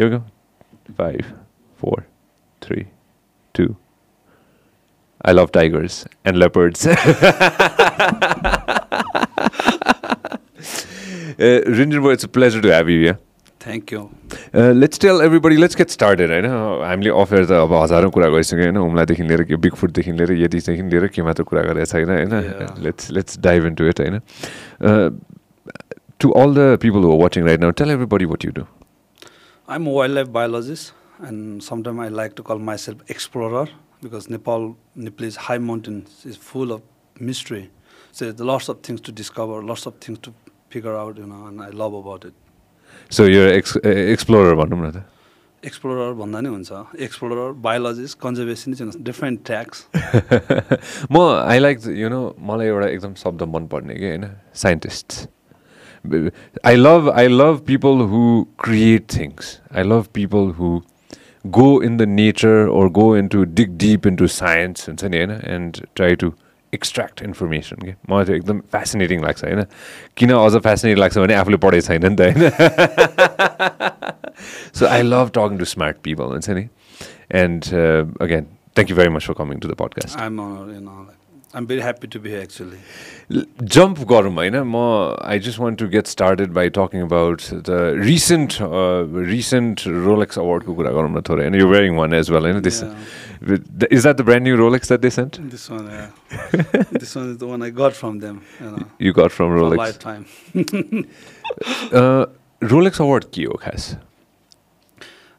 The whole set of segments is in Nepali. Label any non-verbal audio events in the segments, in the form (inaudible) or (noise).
Here we go. Five, four, three, two. I love tigers and leopards. uh, Rinjan, it's a pleasure to have you here. Thank you Uh, let's tell everybody, let's get started होइन हामीले अफेयर त अब हजारौँ कुरा गरिसक्यो होइन हुम्लादेखि लिएर के बिग फुटदेखि लिएर यतिदेखि लिएर के मात्र कुरा गरेको छैन होइन. Let's let's dive in to it होइन to all the people who watching right now tell everybody what you do I'm a wildlife biologist, and sometimes I like to call myself explorer because Nepal, Nepalese high mountains is full of mystery. So there's lots of things to discover, lots of things to figure out, you know, and I love about it. So यो एक्स एक्सप्लोरर भनौँ न त एक्सप्लोरर भन्दा नि हुन्छ एक्सप्लोरर बायोलोजिस्ट कन्जर्भेसन चाहिँ डिफ्रेन्ट ट्याक्स म आई लाइक यु नो मलाई एउटा एकदम शब्द मनपर्ने कि होइन scientist I love I love people who create things I love people who go in the nature or go in to dig deep in to science हुन्छ नि होइन and try to extract information कि मलाई चाहिँ एकदम फेसिनेटिङ लाग्छ होइन किन अझ फेसिनेटिङ लाग्छ भने आफूले पढेको छैन नि त होइन so I love talking to smart people हुन्छ नि and again thank you very much for coming to the podcast I'm you know I'm very happy to be actually jump गरौँ होइन म I just want to get started by talking about the recent recent Rolex अवार्डको कुरा गरौँ न थोरै होइन you wearing one as well होइन this is that the brand new Rolex that they sent This one, yeah. (laughs) this one is the one I got from them, you know, you got from for Rolex lifetime. Rolex award के हो खास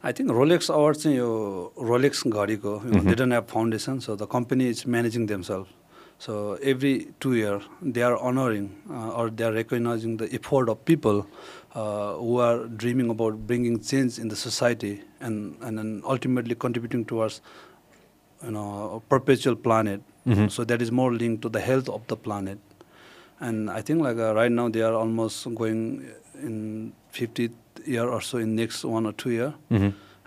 I think Rolex Award चाहिँ यो Rolex घडीको they don't have foundation, so the company is managing themselves. So every two year they are honoring uh, or they are recognizing the effort of people uh, who are dreaming about bringing change in the society and and then ultimately contributing towards you know a perpetual planet. Mhm. So that is more linked to the health of the planet. And I think like uh, right now they are almost going in 50th year or so in next one or two year.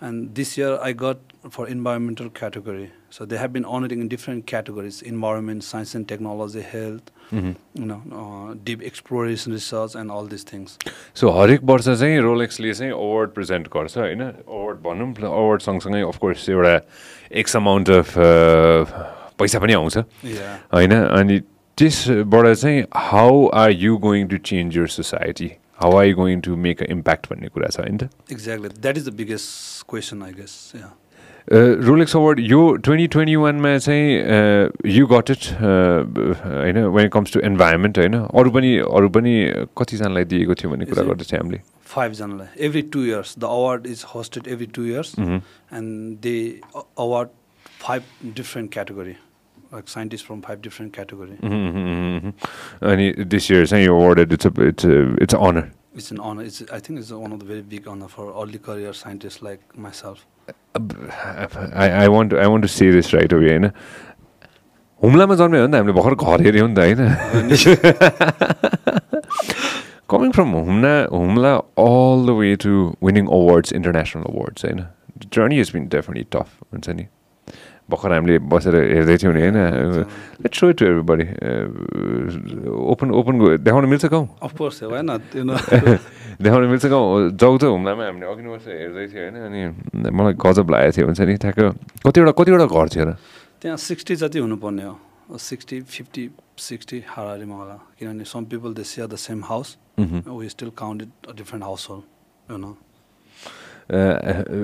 And this year I got for environmental category. So they have been honoring in different categories: environment, science and technology, health, you know, uh, deep exploration research, and all these things. So हरेक वर्ष चाहिँ रोलेक्सले चाहिँ अवार्ड प्रेजेन्ट गर्छ होइन अवार्ड भनौँ अवार्ड सँगसँगै अफकोर्स एउटा एक्स अमाउन्ट अफ पैसा पनि आउँछ. होइन अनि त्यसबाट चाहिँ how are you going to change your society how are you going to make a impact भन्ने कुरा छ होइन त Exactly. That is the biggest question, I guess. Rolex award यो ट्वेन्टी ट्वेन्टी वानमा चाहिँ यु गट इट होइन वेन कम्स टु इन्भाइरोमेन्ट होइन अरू पनि अरू पनि कतिजनालाई दिएको थियो भन्ने कुरा गर्दै थियो हामीले Five janla. Every two years, the award is hosted every two years, Mhm. and they a- award five different category, like scientists from five different category. अनि दिस इयर चाहिँ यो awarded it's it's it's honor It's an honor. It's I think it's one of the very big honor for early career scientists like myself. I want I want to say this right away होइन हुम्लामा जन्म्यो भने त हामीले भर्खर घर हेऱ्यौँ नि त होइन coming from Humla Humla all the way to winning awards international awards होइन journey is been definitely tough हुन्छ नि भर्खर हामीले बसेर हेर्दै थियौँ नि होइन let show to everybody open open देखाउन मिल्छ गाउँ not? You know. देखाउन मिल्छ गाउँ जाउँ त हुम्लामा हामीले अघि वर्ष हेर्दै थियो होइन अनि मलाई गजब लागेको थियो हुन्छ नि ठ्याक्क कतिवटा कतिवटा घर थियो र त्यहाँ सिक्सटी जति हुनुपर्ने हो सिक्सटी फिफ्टी सिक्सटी हाराहारीमा होला किनभने some people they share the same house we still counted a different household you know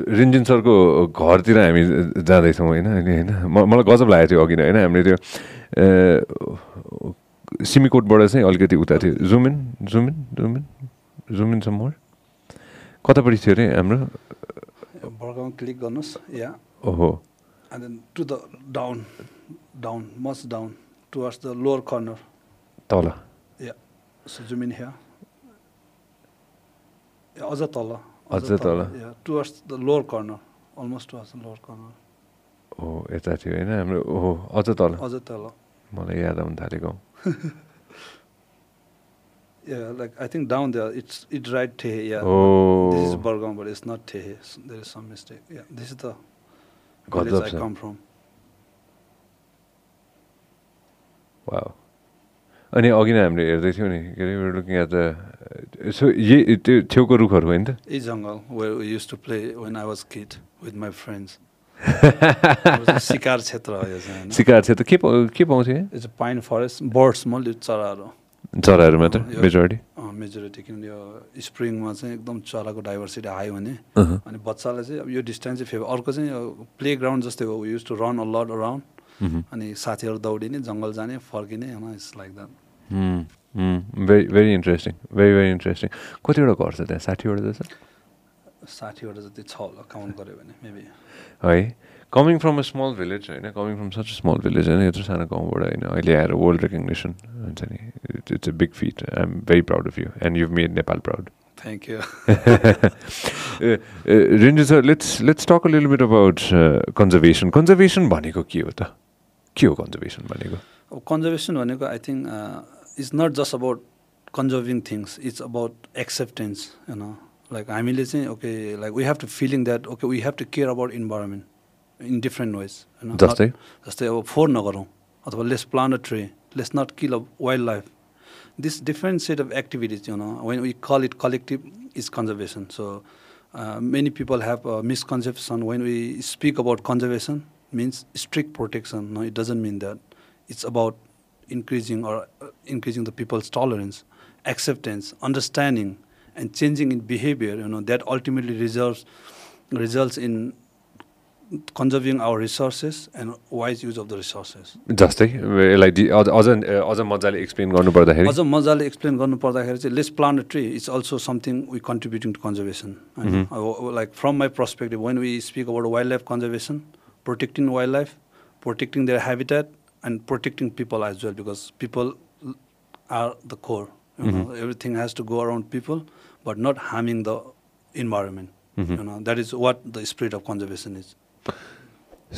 Rinjin सरको घरतिर हामी जाँदैछौँ होइन अनि होइन। म- मलाई गजब लागेको थियो अघि नै होइन? हामीले त्यो सिमीकोटबाट चाहिँ अलिकति उता थियो। जुमिन जुमिन जुमिन जुमिन समर कतापट्टि थियो अरे हाम्रो? क्लिक गर्नुहोस् या। ओहो। To the down, down, much down, towards the lower corner. तल। In here. Yeah, अझ तल। अझ तल to the lower corner almost towards lower corner हो यता थियो होइन हाम्रो याद आउनु थालेको like I think down there it's राइटबाट it's नटेक अनि अघि नै हामीले हेर्दै थियौँ नि के अरे लुकिङ एट द सो यही त्यो छेउको रुखहरू होइन त A jungle where we used to play when I was kid with my friends. सिकार क्षेत्र हो यो चाहिँ छ त के के पाउँछ यहाँ यो पाइन फरेस्ट बर्ड्स मल्ली चराहरू चराहरू मात्र यो- मेजोरिटी मेजोरिटी किनभने यो स्प्रिङमा चाहिँ एकदम चराको डाइभर्सिटी हाई हुने Uh-huh. अनि बच्चालाई चाहिँ अब यो डिस्टेन्स चाहिँ फेभर अर्को चाहिँ यो प्ले ग्राउन्ड जस्तै हो use to run a lot around. अनि साथीहरू दौडिने जङ्गल जाने फर्किने होइन it's like that very very interesting very very interesting कतिवटा घर छ त्यहाँ साठीवटा जस्तो साठीवटा जति छ होला काउन्ट गऱ्यो भने मेबी है coming from a small village होइन coming from such small village होइन यत्रो सानो गाउँबाट होइन अहिले आएर वर्ल्ड रेकग्नेसन हुन्छ नि it's a big feat I am very proud of you and you made Nepal proud thank you Rinju sir let's let's talk a लिल बिट अबाउट कन्जर्भेसन कन्जर्भेसन भनेको के हो त के हो कन्जर्भेसन भनेको अब कन्जर्भेसन भनेको I think it's not just about conserving things it's about acceptance होइन लाइक हामीले चाहिँ okay like we have to feeling that okay we have to care about environment in different ways होइन जस्तै जस्तै अब फोहोर नगरौँ अथवा let's plant a tree let's not kill a wildlife this different set of activities you know when we call it collective is conservation so many people have misconception when we speak about conservation means strict protection. No, it doesn't mean that. It's about increasing or uh, increasing the people's tolerance, acceptance, understanding, and changing in behavior. You know that ultimately results results in conserving our resources and wise use of the resources. जस्तै यसलाई दि- अझ अझ अझ मजाले एक्सप्लेन गर्नु पर्दाखेरि अझ मजाले एक्सप्लेन गर्नु पर्दाखेरि चाहिँ let's plant a tree it's also something we contributing to conservation like from my perspective when we speak about wildlife conservation protecting wildlife protecting their habitat and protecting people as well because people are the core everything has to go around people but not harming the environment you know that is what the spirit of conservation is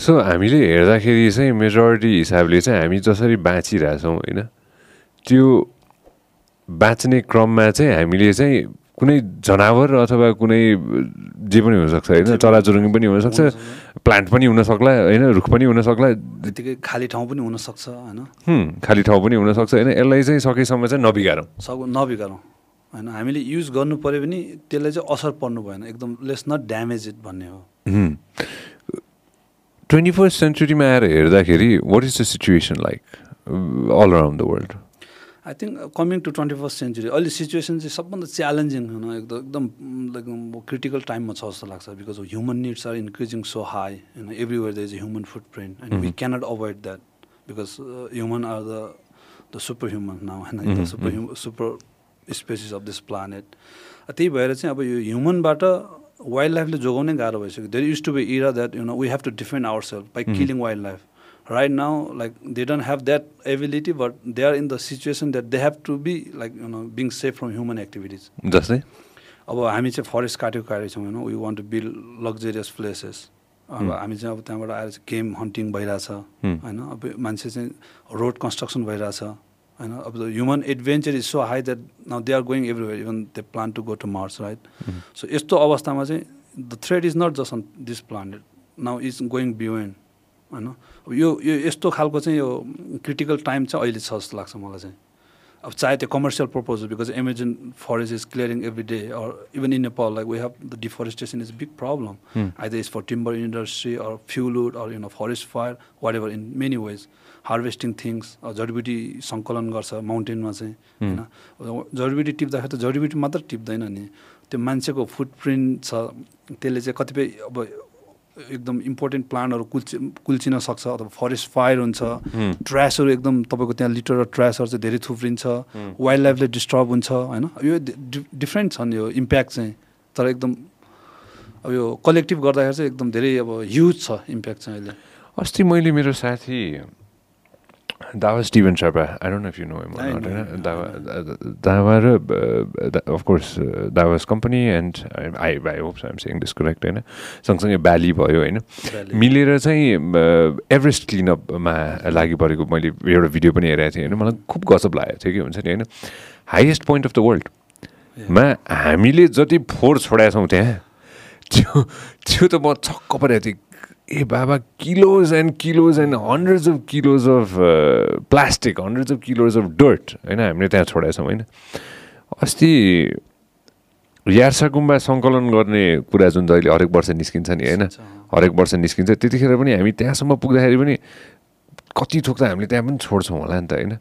so हामीले हेर्दाखेरि चाहिँ मेजोरिटी हिसाबले चाहिँ हामी जसरी बाँचिरहेछौँ होइन? त्यो बाँच्ने क्रममा चाहिँ हामीले चाहिँ कुनै जनावर अथवा कुनै जे पनि हुनसक्छ होइन? चराचुरुङ्गी पनि हुनसक्छ प्लान्ट पनि हुन सक्ला होइन? रुख पनि हुन सक्ला त्यतिकै खाली ठाउँ पनि हुनसक्छ होइन? खाली ठाउँ पनि हुनसक्छ होइन? यसलाई चाहिँ सकेसम्म चाहिँ नबिगारौँ। सब नबिगारौँ होइन? हामीले युज गर्नु पऱ्यो भने त्यसलाई चाहिँ असर पर्नु भएन। एकदम लेस नट ड्यामेज इट भन्ने हो। ट्वेन्टी फर्स्ट सेन्चुरीमा आएर हेर्दाखेरि what is the situation like all around the world I think coming to twenty first century अहिले सिचुएसन चाहिँ सबभन्दा च्यालेन्जिङ होइन एकदम एकदम एकदम क्रिटिकल टाइममा छ जस्तो लाग्छ because human needs are increasing so high होइन everywhere the is a human footprint and we cannot avoid that because human are the the super human now होइन super hu super species of this planet त्यही भएर चाहिँ अब यो ह्युमनबाट वाइल्ड लाइफले जोगाउनै गाह्रो भइसक्यो। There use to be era that you know we have to defend our self by killing wildlife right now like they don't have that ability but they are in the situation that they have to be like you know being safe from human activities. जस्तै अब हामी चाहिँ फरेस्ट काटेको काटेको छौँ होइन we want to build luxurious places अब हामी चाहिँ अब त्यहाँबाट आएर चाहिँ गेम हन्टिङ भइरहेछ होइन? अब मान्छे चाहिँ रोड कन्स्ट्रक्सन भइरहेछ होइन? अब the human adventure is so high that now they are going everywhere even they plan to go to Mars right so यस्तो अवस्थामा चाहिँ the threat is not just on this planet now is going beyond होइन? अब यो यो यस्तो खालको चाहिँ यो क्रिटिकल टाइम चाहिँ अहिले छ जस्तो लाग्छ मलाई चाहिँ। अब चाहे त्यो commercial purpose because Amazon forest is clearing every day or even in Nepal like we have the deforestation is big problem either is for timber industry or fuelwood or you know forest fire whatever in many ways harvesting things जडीबुटी सङ्कलन गर्छ माउन्टेनमा चाहिँ होइन? जडीबुटी टिप्दाखेरि त जडीबुटी मात्र टिप्दैन नि। त्यो मान्छेको फुटप्रिन्ट छ त्यसले चाहिँ कतिपय अब एकदम इम्पोर्टेन्ट प्लान्टहरू कुल्चि कुल्चिन सक्छ अथवा फरेस्ट फायर हुन्छ। ट्र्यासहरू एकदम तपाईँको त्यहाँ लिटर र ट्र्यासहरू चाहिँ धेरै थुप्रिन्छ। वाइल्ड लाइफले डिस्टर्ब हुन्छ होइन? यो डि- डिफ्रेन्ट छन् यो इम्प्याक्ट चाहिँ। तर एकदम अब यो कलेक्टिभ गर्दाखेरि चाहिँ एकदम धेरै अब ह्युज छ इम्प्याक्ट चाहिँ अहिले। अस्ति मैले मेरो साथी Dawa Steven Sherpa I don't if you know him I know होइन. दावा दावा र of course दावास company and I I hopes I'm saying this correct होइन सँगसँगै ब्याली भयो होइन. मिलेर चाहिँ एभरेस्ट क्लिनअपमा लागि परेको मैले एउटा भिडियो पनि हेरेको थिएँ होइन? मलाई खुब गजब लागेको थियो कि हुन्छ नि होइन? हाइएस्ट पोइन्ट अफ द वर्ल्डमा हामीले जति फोहोर छोडाएछौँ त्यहाँ त्यो त्यो त म छक्क परेको थिएँ। ए बाबा kilos and kilos and hundreds of kilos of plastic hundreds of kilos of dirt होइन हामीले त्यहाँ छोडाएछौँ होइन अस्ति यार्सा गुम्बा सङ्कलन गर्ने कुरा जुन जहिले हरेक वर्ष निस्किन्छ नि होइन हरेक वर्ष निस्किन्छ त्यतिखेर पनि हामी त्यहाँसम्म पुग्दाखेरि पनि कति थोक त हामीले त्यहाँ पनि छोड्छौँ होला नि त होइन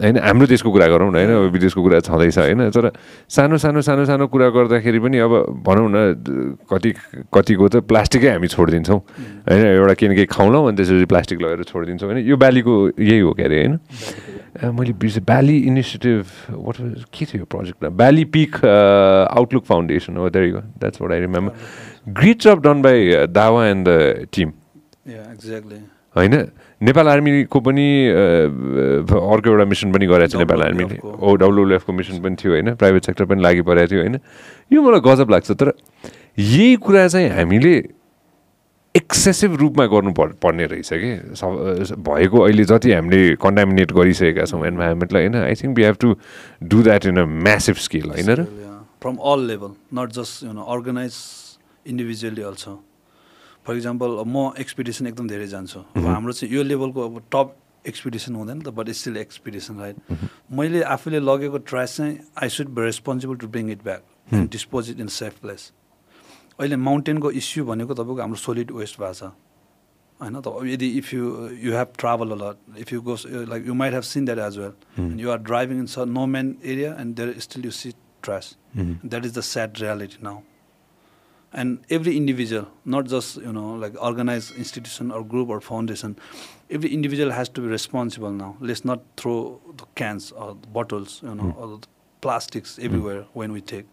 होइन हाम्रो देशको कुरा गरौँ न होइन विदेशको कुरा छँदैछ होइन तर सानो सानो सानो सानो कुरा गर्दाखेरि पनि अब भनौँ न कति कतिको त प्लास्टिकै हामी छोडिदिन्छौँ। होइन एउटा न केही खाउँलौँ अनि त्यसपछि प्लास्टिक लगेर छोडिदिन्छौँ होइन यो बालीको यही हो के अरे होइन मैले बिर्सेँ बाली इनिसिएटिभ वाट के थियो यो प्रोजेक्टमा बाली पिक आउटलुक फाउन्डेसन हो there that's what I remember great job done by Dawa and the team होइन? नेपाल आर्मीको पनि अर्को एउटा मिसन पनि गरेको छ नेपाल आर्मीले। ओ डब्लुएफको मिसन पनि थियो होइन? प्राइभेट सेक्टर पनि लागि परेको थियो होइन? यो मलाई गजब लाग्छ। तर यही कुरा चाहिँ हामीले एक्सेसिभ रूपमा गर्नु पर्ने रहेछ कि? भएको अहिले जति हामीले कन्टामिनेट गरिसकेका छौँ इन्भाइरोमेन्टलाई होइन? I think we have to do that in a massive scale होइन र? From all level not just organize individually also for example म एक्सपिडिसन एकदम धेरै जान्छु। अब हाम्रो चाहिँ यो लेभलको अब टप एक्सपिडिसन हुँदैन त बट स्टिल एक्सपिडिसन राइट मैले आफूले लगेको ट्रास चाहिँ I should be responsible to bring it back and dispose it in safe place अहिले माउन्टेनको इस्यु भनेको तपाईँको हाम्रो सोलिड वेस्ट भएको छ। होइन त यदि if you you have travel a lot if you goes like you might have seen that as well you are driving in स no man area and there still you see trash that is the sad reality now and every individual not just you know like organise institution or group or foundation every individual has to be responsible now let's not throw the cans or bottles you no plastics everywhere mm. when we take.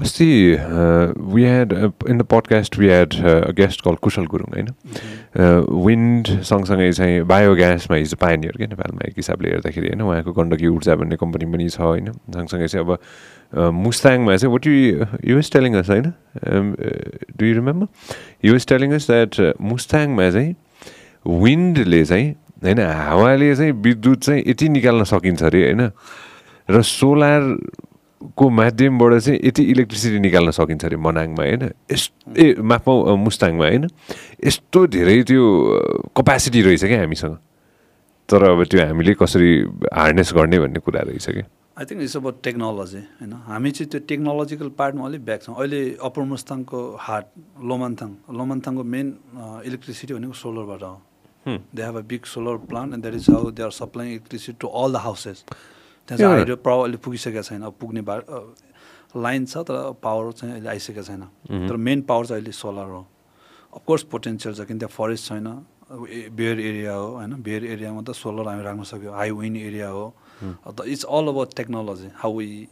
अस्ति we had in the podcast we had guest call Kushal Gurung होइन विन्ड सँगसँगै चाहिँ बायोग्यासमा इज पाइनियर क्या नेपालमा एक हिसाबले हेर्दाखेरि होइन उहाँको गण्डकी ऊर्जा भन्ने कम्पनी पनि छ होइन सँगसँगै चाहिँ अब मुस्ताङमा चाहिँ what you US telling us होइन do you remember US telling us that मुस्ताङमा चाहिँ विन्डले चाहिँ होइन हावाले चाहिँ विद्युत चाहिँ यति निकाल्न सकिन्छ अरे होइन र सोलर को माध्यमबाट चाहिँ यति इलेक्ट्रिसिटी निकाल्न सकिन्छ अरे मनाङमा होइन? यस ए माफमा मुस्ताङमा होइन? यस्तो धेरै त्यो कपेसिटी रहेछ क्या हामीसँग। तर अब त्यो हामीले कसरी हार्नेस गर्ने भन्ने कुरा रहेछ क्या। I think it's about technology होइन? हामी चाहिँ त्यो टेक्नोलोजिकल पार्टमा अलिक ब्याक छौँ। अहिले अप्पर मुस्ताङको हाट लोमान्थाङ लोमान्थाङको मेन इलेक्ट्रिसिटी भनेको सोलरबाट हो। They have a big solar plant and that is how they are supplying electricity to all the houses त्यहाँ चाहिँ हाइड्रो पावर अहिले पुगिसकेको छैन अब पुग्ने बा लाइन छ तर पावर चाहिँ अहिले आइसकेको छैन। तर मेन पावर चाहिँ अहिले सोलर हो। अफकोर्स पोटेन्सियल छ किन त्यहाँ फरेस्ट छैन। बेयर एरिया हो होइन? बेयर एरियामा त सोलर हामी राख्न सक्यो। हाई विन एरिया हो। त it's all about technology how we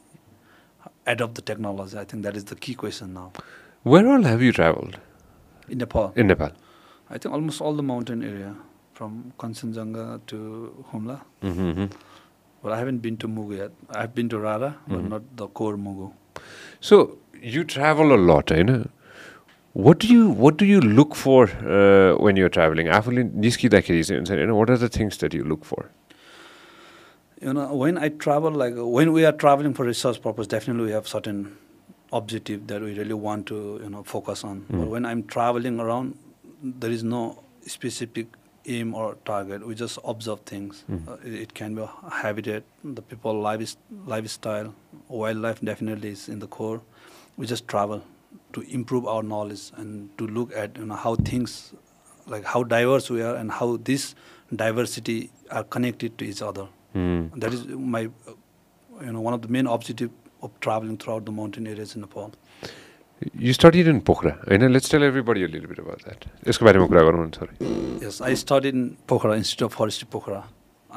adapt the technology I think that is the key question now Where all have you traveled? In Nepal. In Nepal. I think almost all the mountain area, from Kanchenjunga to Humla. Mm-hmm. I haven't been to Mugu yet. I've been to Rara, but mm-hmm. not the core Mugu. So you travel a lot, you know. What do you what do you look for uh, when you're traveling? You know, what are the things that you look for? You know, when I travel, like when we are traveling for research purpose, definitely we have certain objective that we really want to you know focus on. Mm. But when I'm traveling around, there is no specific aim or target. We just observe things. Mm. Uh, it, it, can be a habitat, the people life lifestyle, wildlife definitely is in the core. We just travel to improve our knowledge and to look at you know how things, like how diverse we are and how this diversity are connected to each other. Mm. That is my, you know, one of the main objective of traveling throughout the mountain areas in Nepal. You studied in Pokhara, होइन let's tell everybody little bit about that यसको बारेमा कुरा गरौँ न sorry yes I study in Pokhara institute of forestry Pokhara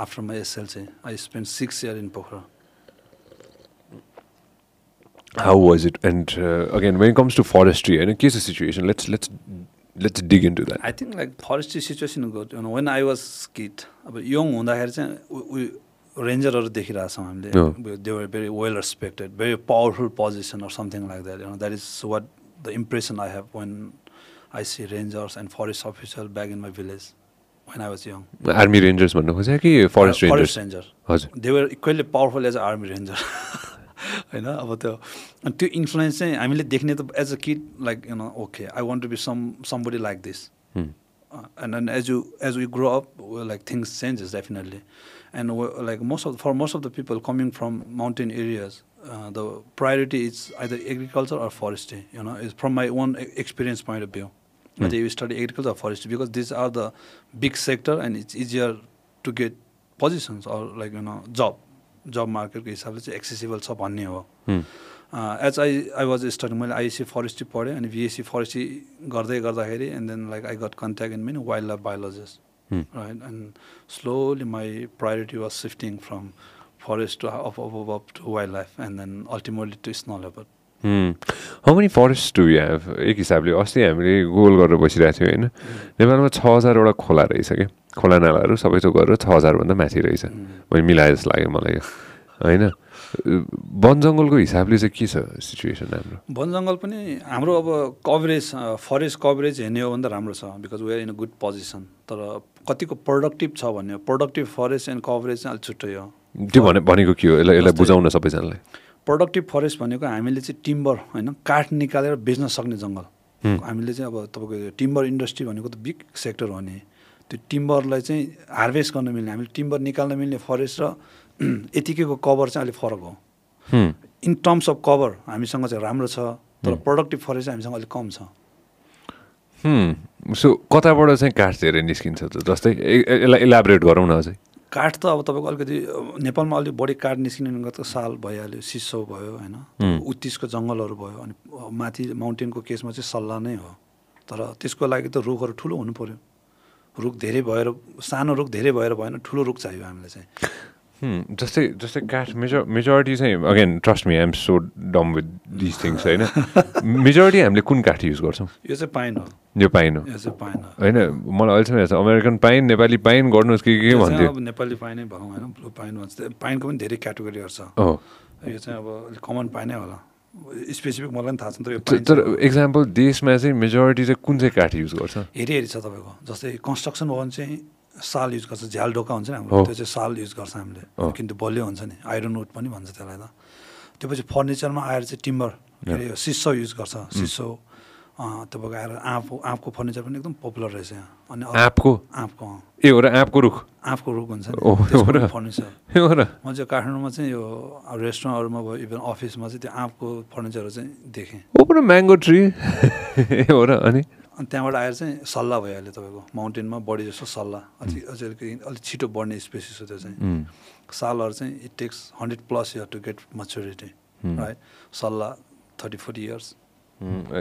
after my SLC I spend six year in Pokhara How was it? And uh, again, when it comes to forestry, and in case of situation, let's let's let's dig into that. I think like forestry situation good. You know, when I was kid, अब यङ हुँदाखेरि चाहिँ रेन्जरहरू देखिरहेछौँ हामीले। They were very well respected very powerful position or something like that you that is what the impression I have when I see rangers and forest officer back in my village when I was young army rangers भन्नु खोजेँ कि फरेस्ट फरेस्ट रेन्जर हजुर। They were equally powerful as a army ranger होइन अब त्यो अनि त्यो इन्फ्लुएन्स चाहिँ हामीले देख्ने त as a kid like you know okay I want to be some somebody like this and and as you as we grow up like things changes definitely and like most of for most of the people coming from mountain areas, uh, the priority is either agriculture or forestry. You know, is from my own e- experience point of view. Hmm. Whether you study agriculture or forestry, because these are the big sector and it's easier to get positions or like you know job job मार्केटको हिसाबले चाहिँ एक्सेसिबल छ भन्ने हो Hmm. As I I was study मैले आइएससी फरेस्ट्री पढेँ अनि बिएससी फरेस्ट्री गर्दै गर्दाखेरि and then like I got contact in mean wild life biologist Hmm. right? And slowly my priority was shifting from forest to up, up, up, up to wildlife, and then ultimately to snow leopard. How many forest do have एक हिसाबले अस्ति हामीले गुगल गरेर बसिरहेको थियो होइन? नेपालमा छ हजारवटा खोला रहेछ क्या? खोला नालाहरू सबै थोक गरेर छ हजारभन्दा माथि रहेछ। मैले मिलाए जस्तो लाग्यो मलाई यो। होइन? वन जङ्गलको हिसाबले चाहिँ के छ सिचुएसन हाम्रो वन जङ्गल पनि हाम्रो अब कभरेज फरेस्ट कभरेज हेर्ने हो भने त राम्रो छ because we are in a good position तर कतिको प्रोडक्टिभ छ भन्ने हो। प्रोडक्टिभ फरेस्ट एन्ड कभरेज चाहिँ अलिक छुट्टै हो। त्यो भने भनेको के हो? यसलाई यसलाई बुझाउन सबैजनालाई। प्रोडक्टिभ फरेस्ट भनेको हामीले चाहिँ टिम्बर होइन? काठ निकालेर बेच्न सक्ने जङ्गल। हामीले चाहिँ अब तपाईँको टिम्बर इन्डस्ट्री भनेको त बिग सेक्टर हो नि। त्यो टिम्बरलाई चाहिँ हार्भेस्ट गर्न मिल्ने हामीले टिम्बर निकाल्न मिल्ने फरेस्ट र (clears throat) यतिकैको कभर चाहिँ अलिक फरक हो। इन टर्म्स अफ कभर हामीसँग चाहिँ राम्रो छ तर। प्रोडक्टिभ फरेस्ट चाहिँ हामीसँग अलिक कम छ। सो कताबाट चाहिँ काठ धेरै निस्किन्छ जस्तै यसलाई इलाबरेट गरौँ न अझै। काठ त अब तपाईँको अलिकति नेपालमा अलिक बढी काठ निस्किने त साल भइहाल्यो सिसो भयो होइन? हुँ। उत्तिसको जङ्गलहरू भयो अनि माथि माउन्टेनको केसमा चाहिँ सल्लाह नै हो। तर त्यसको लागि त रुखहरू ठुलो हुनु पऱ्यो रुख धेरै भएर सानो रुख धेरै भएर भएन ठुलो रुख चाहियो हामीलाई चाहिँ। जस्तै जस्तै काठ मेजर मेजोरिटी चाहिँ again trust me I'm so dumb with this things होइन मेजोरिटी हामीले कुन काठ युज गर्छौँ यो चाहिँ पाइन हो यो पाइन हो होइन मलाई अहिलेसम्म याद छ अमेरिकन पाइन नेपाली पाइन गर्नुहोस् के के भन्थ्यो नेपाली पाइनै भनौँ होइन ब्लु पाइन भन्छ पाइनको पनि धेरै क्याटेगोरीहरू छ हो यो चाहिँ अब अलिक कमन पाइनै होला स्पेसिफिक मलाई पनि थाहा छैन तर तर इक्जाम्पल देशमा चाहिँ मेजोरिटी चाहिँ कुन चाहिँ काठ युज गर्छ हेरी हेरी छ तपाईँको जस्तै कन्स्ट्रक्सन भयो भने चाहिँ साल युज गर्छ। झ्याल ढोका हुन्छ नि। हाम्रो। त्यो चाहिँ साल युज गर्छ हामीले। किन त्यो बलियो हुन्छ नि। आइरन वुड पनि भन्छ त्यसलाई त। त्यो पछि फर्निचरमा आएर चाहिँ टिम्बर के अरे सिसो युज गर्छ। सिसो अँ, तपाईँको आएर आँप आँपको फर्निचर पनि एकदम पपुलर रहेछ यहाँ। अनि आँपको? आँपको अँ, ए हो र आँपको रुख? आँपको रुख हुन्छ नि। फर्निचर। म चाहिँ काठमाडौँमा चाहिँ यो रेस्टुरेन्टहरूमा भयो इभन अफिसमा चाहिँ त्यो आँपको फर्निचरहरू चाहिँ देखेँ। ओ म्याङ्गो ट्री। ए हो र अनि। अनि त्यहाँबाट आएर चाहिँ सल्लाह भइहाल्यो तपाईँको। माउन्टेनमा बढी जस्तो सल्लाह। अझै अझै अलिकति अलिक छिटो बढ्ने स्पेसिस हो त्यो चाहिँ। सालहरू चाहिँ it takes hundred plus year to get maturity. Right सल्लाह थर्टी फोर्टी इयर्स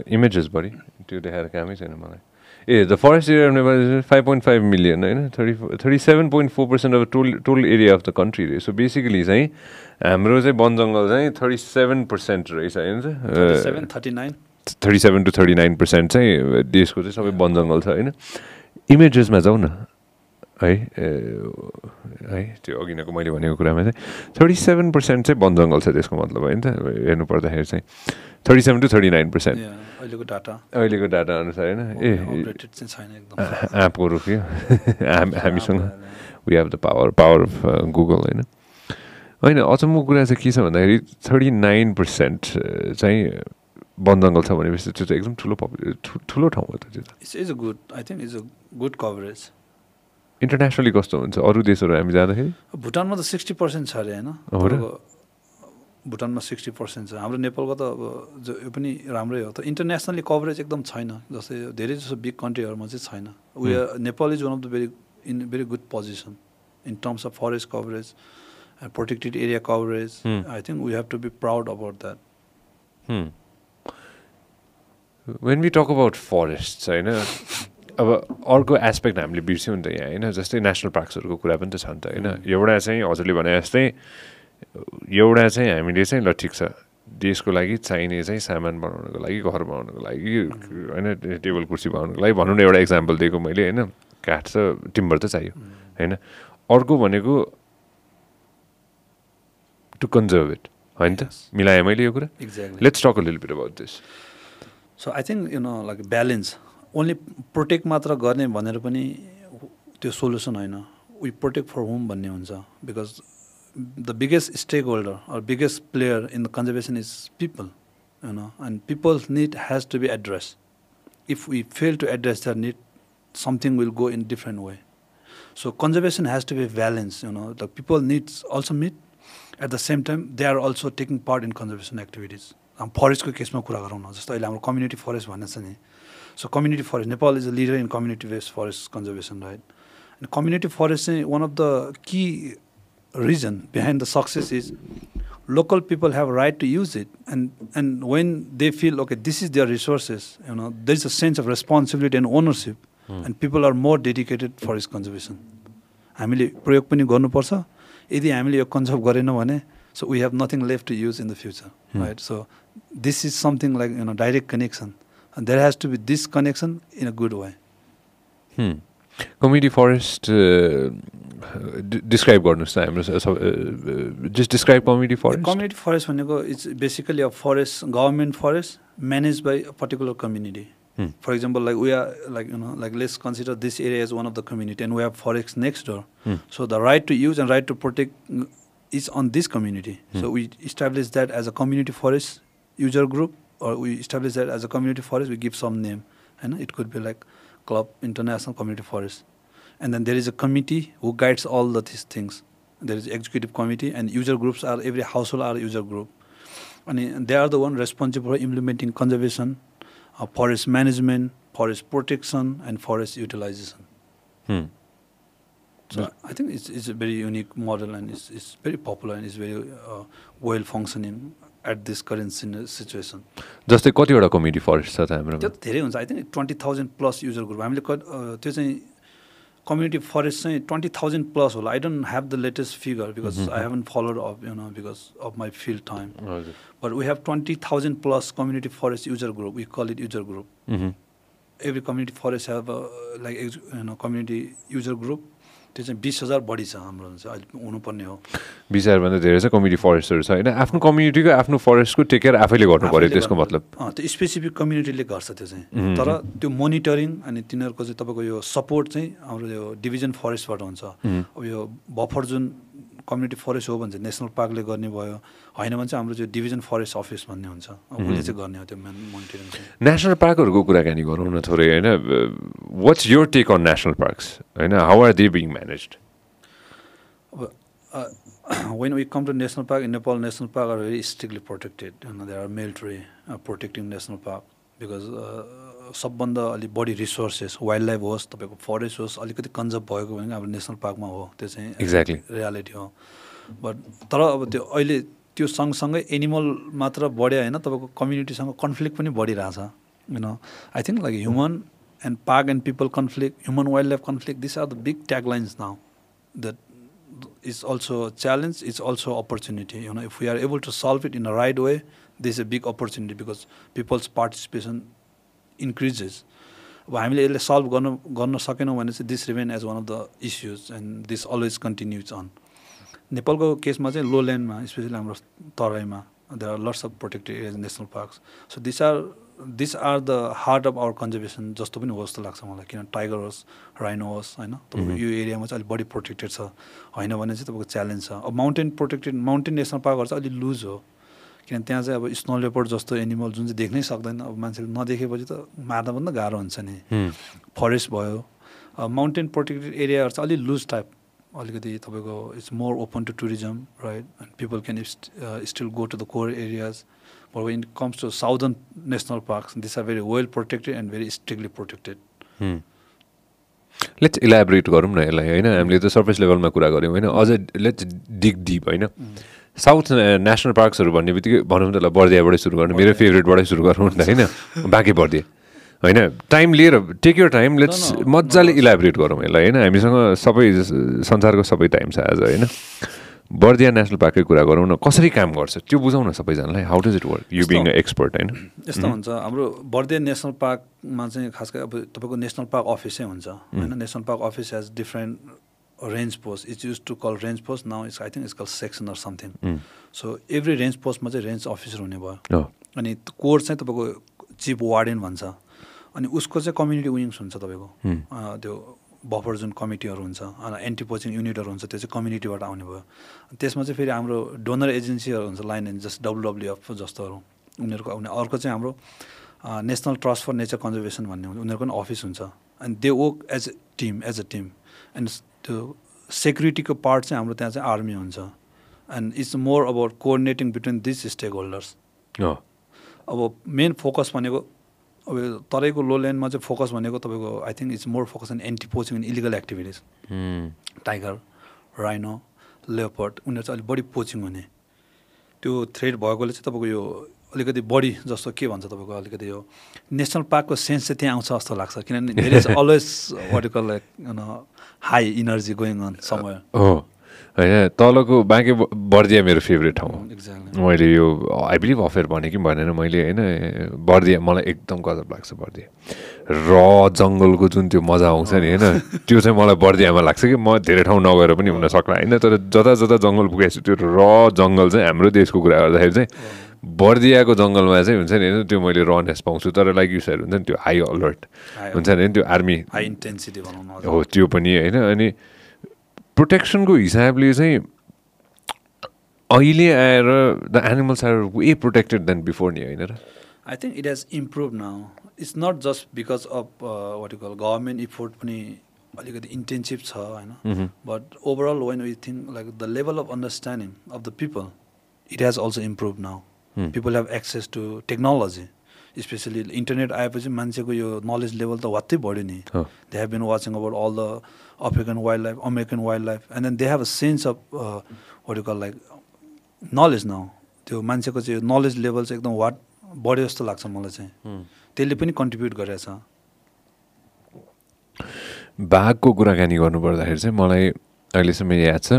इमेजेस बढी। त्यो देखाएर कामै छैन मलाई। A the forest area five point five million होइन? Thirty thirty seven point four percent of toll total area of the country रे सो बेसिकली चाहिँ हाम्रो चाहिँ वन जङ्गल चाहिँ थर्टी सेभेन पर्सेन्ट रहेछ होइन thirty nine thirty seven to thirty nine percent चाहिँ देशको चाहिँ सबै वन जङ्गल छ होइन? इमेजेसमा जाउँ न। है है त्यो अघि नैको मैले भनेको कुरामा चाहिँ थर्टी सेभेन पर्सेन्ट चाहिँ वन जङ्गल छ त्यसको मतलब होइन त? हेर्नु पर्दाखेरि चाहिँ thirty seven to thirty nine percent अहिलेको डाटा अहिलेको डाटा अनुसार होइन? ए अपडेटेड चाहिँ छैन एकदम। आ- आँपको रुख यो हाम- (laughs) हामीसँग we have the power power of Google होइन? होइन अचम्मको कुरा चाहिँ के छ भन्दाखेरि थर्टी नाइन पर्सेन्ट चाहिँ वन जङ्गल छ भनेपछि त्यो चाहिँ एकदम ठुलो ठुलो ठाउँ हो त त्यो त। It's is a good I think is a good coverage internationally कस्तो हुन्छ? अरू देशहरू हामी जाँदाखेरि? भुटानमा त सिक्सटी पर्सेन्ट छ अरे होइन? भुटानमा सिक्सटी पर्सेन्ट छ। हाम्रो नेपालको त अब जो यो पनि राम्रै हो। तर इन्टरनेसनली कभरेज एकदम छैन। जस्तै धेरै जस्तो बिग कन्ट्रीहरूमा चाहिँ छैन। We are Nepal is one of the very in very good position in terms of forest coverage protected area coverage. I think we have to be proud about that when we talk about forest होइन अब अर्को एस्पेक्ट हामीले बिर्स्यौँ नि त यहाँ होइन जस्तै नेसनल पार्क्सहरूको कुरा पनि त छ नि त होइन। एउटा चाहिँ हजुरले भने जस्तै एउटा चाहिँ हामीले चाहिँ ल ठिक छ देशको लागि चाहिने चाहिँ सामान बनाउनको लागि घर बनाउनको लागि होइन टेबल कुर्सी बनाउनको लागि भनौँ न एउटा इक्जाम्पल दिएको मैले होइन। काठ त टिम्बर त चाहियो होइन। अर्को भनेको टु कन्जर्भ इट होइन त? मिलाएँ मैले यो कुरा। Let's talk a lil bit about this so I think you know like balance only protect मात्र गर्ने भनेर पनि त्यो सोल्युसन होइन वी प्रोटेक्ट फर होम भन्ने हुन्छ because the biggest stake holder or biggest player in the conservation is people you know and peoples need has to be address if we fail to address that need something will go in different way So conservation has to be balanced. You know, the people needs also meet. At the same time, they are also taking part in conservation activities. फरेस्टको केसमा कुरा गरौँ न जस्तो अहिले हाम्रो कम्युनिटी फरेस्ट भन्ने छ नि। So community forest Nepal is a leader in community based forest conservation right अनि कम्युनिटी फरेस्ट चाहिँ one of the key reason behind the success is people have a right to use it. And and when they feel okay this is their resources you know there's a sense of responsibility and ownership and people are more dedicated for its conservation. हामीले प्रयोग पनि गर्नुपर्छ। यदि हामीले यो कन्जर्भ गरेनौँ भने so we have nothing left to use in the future right so This is something like you know direct connection there has to be this connection in a good way community forest describe गर्नुहोस् न हाम्रो just describe community forest community forest भनेको it's basically a forest government forest manage by a particular community for example like we are like you know like let's consider this area is one of the community and we have forest next door so the right to use and right to protect is on this community. Hmm. So we establish that as a community forest user group, or we establish that as a community forest. We give some name, and it could be like Club International Community Forest. And then there is a committee who guides all the, these things. There is executive committee, and user groups are every household are user group, and they are the one responsible for implementing conservation, uh, forest management, forest protection, and forest utilization. Hmm. So I think it's, it's a very unique model and it's, it's very popular and it's very uh, well functioning at this current sin- situation. जस्तै कतिवटा कम्युनिटी फरेस्ट छ त त्यो हाम्रोमा? त धेरै हुन्छ। I think twenty thousand plus user group हामीले त्यो चाहिँ कम्युनिटी फरेस्ट चाहिँ ट्वेन्टी थाउजन्ड प्लस होला। I don't have the latest figure because I haven't followed of you know because of my field time but we have twenty thousand plus community forest user group we call it user group. Every community forest have like you know community user group त्यो चाहिँ बिस हजार बढी छ हाम्रो अहिले हुनुपर्ने हो। विचारभन्दा धेरै चाहिँ कम्युनिटी फरेस्टहरू छ। होइन आफ्नो कम्युनिटीको आफ्नो फरेस्टको टेक केयर आफैले गर्नु पऱ्यो त्यसको मतलब। त्यो स्पेसिफिक कम्युनिटीले गर्छ त्यो चाहिँ. तर त्यो मोनिटरिङ अनि तिनीहरूको चाहिँ तपाईँको यो सपोर्ट चाहिँ हाम्रो यो डिभिजन फरेस्टबाट हुन्छ. अब यो बफर जुन कम्युनिटी फरेस्ट हो भने चाहिँ नेसनल पार्कले गर्ने भयो। होइन भने चाहिँ हाम्रो त्यो डिभिजन फरेस्ट अफिस भन्ने हुन्छ। अब उसले चाहिँ गर्ने हो त्यो मोनिटरिङ नेसनल पार्कहरूको कुराकानी गरौँ न थोरै होइन? What's your take on national parks होइन? How are they being manage अब (clears throat) national park in Nepal, national park are very strictly protected. You know, there are military uh, protecting national park because uh, सबभन्दा अलिक बढी रिसोर्सेस वाइल्ड लाइफ होस् तपाईँको फरेस्ट होस् अलिकति कन्जर्भ भएको भनेको हाम्रो नेसनल पार्कमा हो। त्यो चाहिँ Exactly. रियालिटी हो। बट तर अब त्यो अहिले त्यो सँगसँगै एनिमल मात्र बढ्यो होइन तपाईँको कम्युनिटीसँग कन्फ्लिक्ट पनि बढिरहेछ you know I think like human and park and people conflict human wild life conflict this are the big tag lines now also a challenge it's also opportunity you know. If we are able to solve it in a right way there's a big opportunity because people's participation increases. अब हामीले यसलाई सल्भ गर्न गर्न सकेनौँ भने चाहिँ this remain as one of the issues and this always continues on नेपालको केसमा चाहिँ लो ल्यान्डमा स्पेसली हाम्रो तराईमा there are lots of protected areas national parks so this are this are the heart of our conservation जस्तो पनि हो जस्तो लाग्छ मलाई किन टाइगर होस् राइनो होस् होइन? तपाईँको यो एरियामा चाहिँ अलिक बढी प्रोटेक्टेड छ होइन भने चाहिँ तपाईँको च्यालेन्ज छ। अब माउन्टेन प्रोटेक्टेड माउन्टेन नेसनल पार्कहरू चाहिँ अलिक लुज हो किन त्यहाँ चाहिँ अब स्नो लेपर्ड जस्तो एनिमल जुन चाहिँ देख्नै सक्दैन अब मान्छेले नदेखेपछि त मार्दा पनि त गाह्रो हुन्छ नि। फरेस्ट भयो। माउन्टेन प्रोटेक्टेड एरियाहरू चाहिँ अलिक लुज टाइप अलिकति तपाईँको it's more open to tourism right and people can still go to the core areas but when it comes to southern national parks this are very well protected and very strictly protected let's elaborate गरौँ न यसलाई होइन? हामीले त सर्फेस लेभलमा कुरा गऱ्यौँ होइन? अझ लेट्स डिग डिप होइन? साउथ नेसनल पार्क्सहरू भन्ने बित्तिकै भनौँ त ल बर्दियाबाटै सुरु गर्नु। मेरो फेभरेटबाटै सुरु गरौँ नि त होइन? (laughs) बाँकी बर्दिया। होइन टाइम लिएर टेक your टाइम लेट्स मजाले इलाबोरेट गरौँ यसलाई होइन? हामीसँग सबै संसारको सबै टाइम छ आज होइन? बर्दिया नेसनल पार्ककै कुरा गरौँ न कसरी काम गर्छ? त्यो बुझाउँ न सबैजनालाई how does it work you being expert होइन? यस्तो हुन्छ हाम्रो बर्दिया नेसनल पार्कमा चाहिँ खास गरी अब तपाईँको नेसनल पार्क अफिसै हुन्छ होइन? National park office has different range post it's use to call range post now it's I think it's call section or something so every range पोस्टमा चाहिँ रेन्ज अफिसर हुने भयो। अनि कोर चाहिँ तपाईँको चिफ वार्डेन भन्छ। अनि उसको चाहिँ कम्युनिटी विङ्स हुन्छ तपाईँको। त्यो बफर जुन कमिटीहरू हुन्छ एन्टी पोचिङ युनिटहरू हुन्छ त्यो चाहिँ कम्युनिटीबाट आउने भयो। त्यसमा चाहिँ फेरि हाम्रो डोनर एजेन्सीहरू हुन्छ लाइन एन्ड जस्ट डब्लुडब्लुएफ जस्तोहरू। उनीहरूको आउने अर्को चाहिँ हाम्रो national trust for nature conservation भन्ने हुन्छ उनीहरूको पनि अफिस हुन्छ। And they work as a team as a team. And त्यो सेक्युरिटीको पार्ट चाहिँ हाम्रो त्यहाँ चाहिँ आर्मी हुन्छ। And it's more about coordinating between this stake holders अब मेन फोकस भनेको अब तराईको लो ल्यान्डमा चाहिँ फोकस भनेको तपाईँको I think it's more focus in anti poaching in illegal activities tiger rhino leopard उनीहरू चाहिँ अलिक बढी पोचिङ हुने। त्यो थ्रेड भएकोले चाहिँ तपाईँको यो अलिकति बढी जस्तो के भन्छ तपाईँको अलिकति यो नेसनल पार्कको सेन्स चाहिँ त्यहाँ आउँछ जस्तो लाग्छ। किनभने धेरै always vertical like high energy going on समय होइन तलको बाँके बर्दिया मेरो फेभरेट ठाउँ हो। मैले यो आई बिलिभ अफेयर भने कि भनेन मैले होइन बर्दिया मलाई एकदम गजब लाग्छ बर्दिया। र जङ्गलको जुन त्यो मजा आउँछ नि होइन त्यो चाहिँ मलाई बर्दियामा लाग्छ कि म धेरै ठाउँ नगएर पनि हुन सक्ला। होइन तर जता जता जङ्गल पुगेको छु त्यो र जङ्गल चाहिँ हाम्रो देशको कुरा गर्दाखेरि चाहिँ बर्दियाको जङ्गलमा चाहिँ हुन्छ नि होइन त्यो मैले रनेस पाउँछु। तर लाइक यु सर हुन्छ नि त्यो हाई अलर्ट हुन्छ नि त्यो आर्मी हाई इन्टेन्सिटी हो त्यो पनि होइन अनि प्रोटेक्सनको हिसाबले चाहिँ अहिले आएर the animals are way protected then before नि होइन र? I think it has improve now it's not just because of what you call government effort पनि अलिकति इन्टेन्सिभ छ होइन? But overall when we think like the level of understanding of the people it has also improve now. People have access to technology specially internet आएपछि मान्छेको यो नलेज लेभल त वात्तै बढ्यो नि। They have been watching about all the African wild life American wild life and then they have a sense of call like knowledge now त्यो मान्छेको चाहिँ नलेज लेभल चाहिँ एकदम वाट बढ्यो जस्तो लाग्छ मलाई चाहिँ। त्यसले पनि कन्ट्रिब्युट गरेछ। बाघको कुराकानी गर्नुपर्दाखेरि चाहिँ मलाई अहिलेसम्म याद छ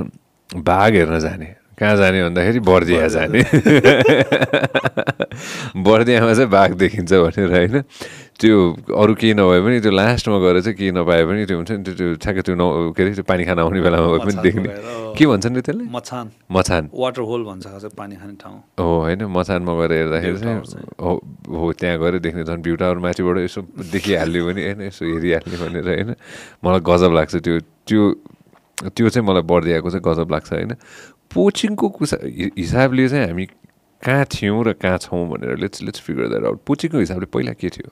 बाघ हेर्न जाने। कहाँ जाने भन्दाखेरि बर्दिया जाने। बर्दियामा चाहिँ बाघ देखिन्छ भनेर होइन। त्यो अरू केही नभए पनि त्यो लास्टमा गएर चाहिँ केही नपाए पनि त्यो हुन्छ नि त्यो त्यो ठ्याक्कै त्यो न के अरे त्यो पानी खान आउने बेलामा गए पनि देख्ने। के भन्छन् नि त्यसलाई? मछान। मछान। वाटर होल भन्छ पानी खाने ठाउँ। हो होइन मचानमा गएर हेर्दाखेरि चाहिँ हो त्यहाँ गएर देख्ने झन् भ्यू टावर माथिबाट यसो देखिहाल्यो भने होइन यसो हेरिहाल्ने भनेर होइन। मलाई गजब लाग्छ त्यो त्यो त्यो चाहिँ मलाई बर्दियाको चाहिँ गजब लाग्छ होइन। पोचिङको हिसाबले चाहिँ हामी कहाँ थियौँ र कहाँ छौँ भनेर let's let's figure that out पोचिङको हिसाबले पहिला के थियो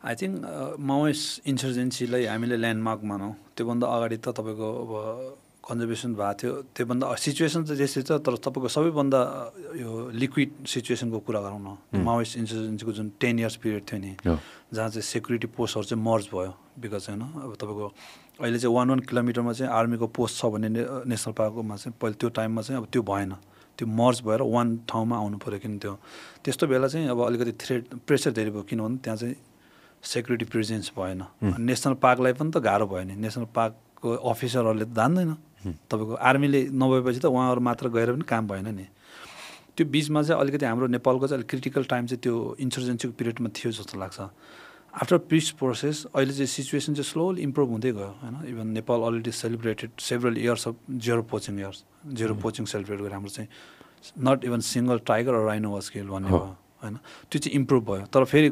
आई थिङ्क माओइस्ट इन्सर्जेन्सीलाई हामीले ल्यान्डमार्क मानौँ त्योभन्दा अगाडि त तपाईँको अब कन्जर्भेसन भएको थियो त्योभन्दा सिचुएसन चाहिँ त्यस्तै छ तर तपाईँको सबैभन्दा यो लिक्विड सिचुएसनको कुरा गरौँ न माओइस्ट इन्सर्जेन्सीको जुन टेन इयर्स पिरियड थियो नि। जहाँ चाहिँ सेक्युरिटी पोस्टहरू चाहिँ मर्ज भयो बिकज होइन अब तपाईँको अहिले चाहिँ वान वान किलोमिटरमा चाहिँ आर्मीको पोस्ट छ भने ने- नेसनल पार्कमा चाहिँ पहिले त्यो टाइममा चाहिँ अब त्यो भएन। त्यो मर्ज भएर वान ठाउँमा आउनु पऱ्यो किन त्यो? त्यस्तो बेला चाहिँ अब अलिकति थ्रेड प्रेसर धेरै भयो किनभने त्यहाँ चाहिँ सेक्युरिटी प्रेजेन्स भएन। नेसनल पार्कलाई पनि त गाह्रो भयो नि। नेसनल पार्कको अफिसरहरूले त जान्दैन तपाईँको आर्मीले नभएपछि त उहाँहरू मात्र गएर पनि काम भएन नि। त्यो बिचमा चाहिँ अलिकति हाम्रो नेपालको चाहिँ अलिक क्रिटिकल टाइम चाहिँ त्यो इन्सर्जेन्सीको पिरियडमा थियो जस्तो लाग्छ। आफ्टर पिस प्रोसेस अहिले चाहिँ सिचुएसन चाहिँ स्लोली इम्प्रुभ हुँदै गयो होइन? Even Nepal already celebrated several years of zero poaching years zero poaching celebrate गरेर हाम्रो चाहिँ not even single tiger rhino was kill भन्ने। भयो होइन? त्यो चाहिँ इम्प्रुभ भयो। तर फेरि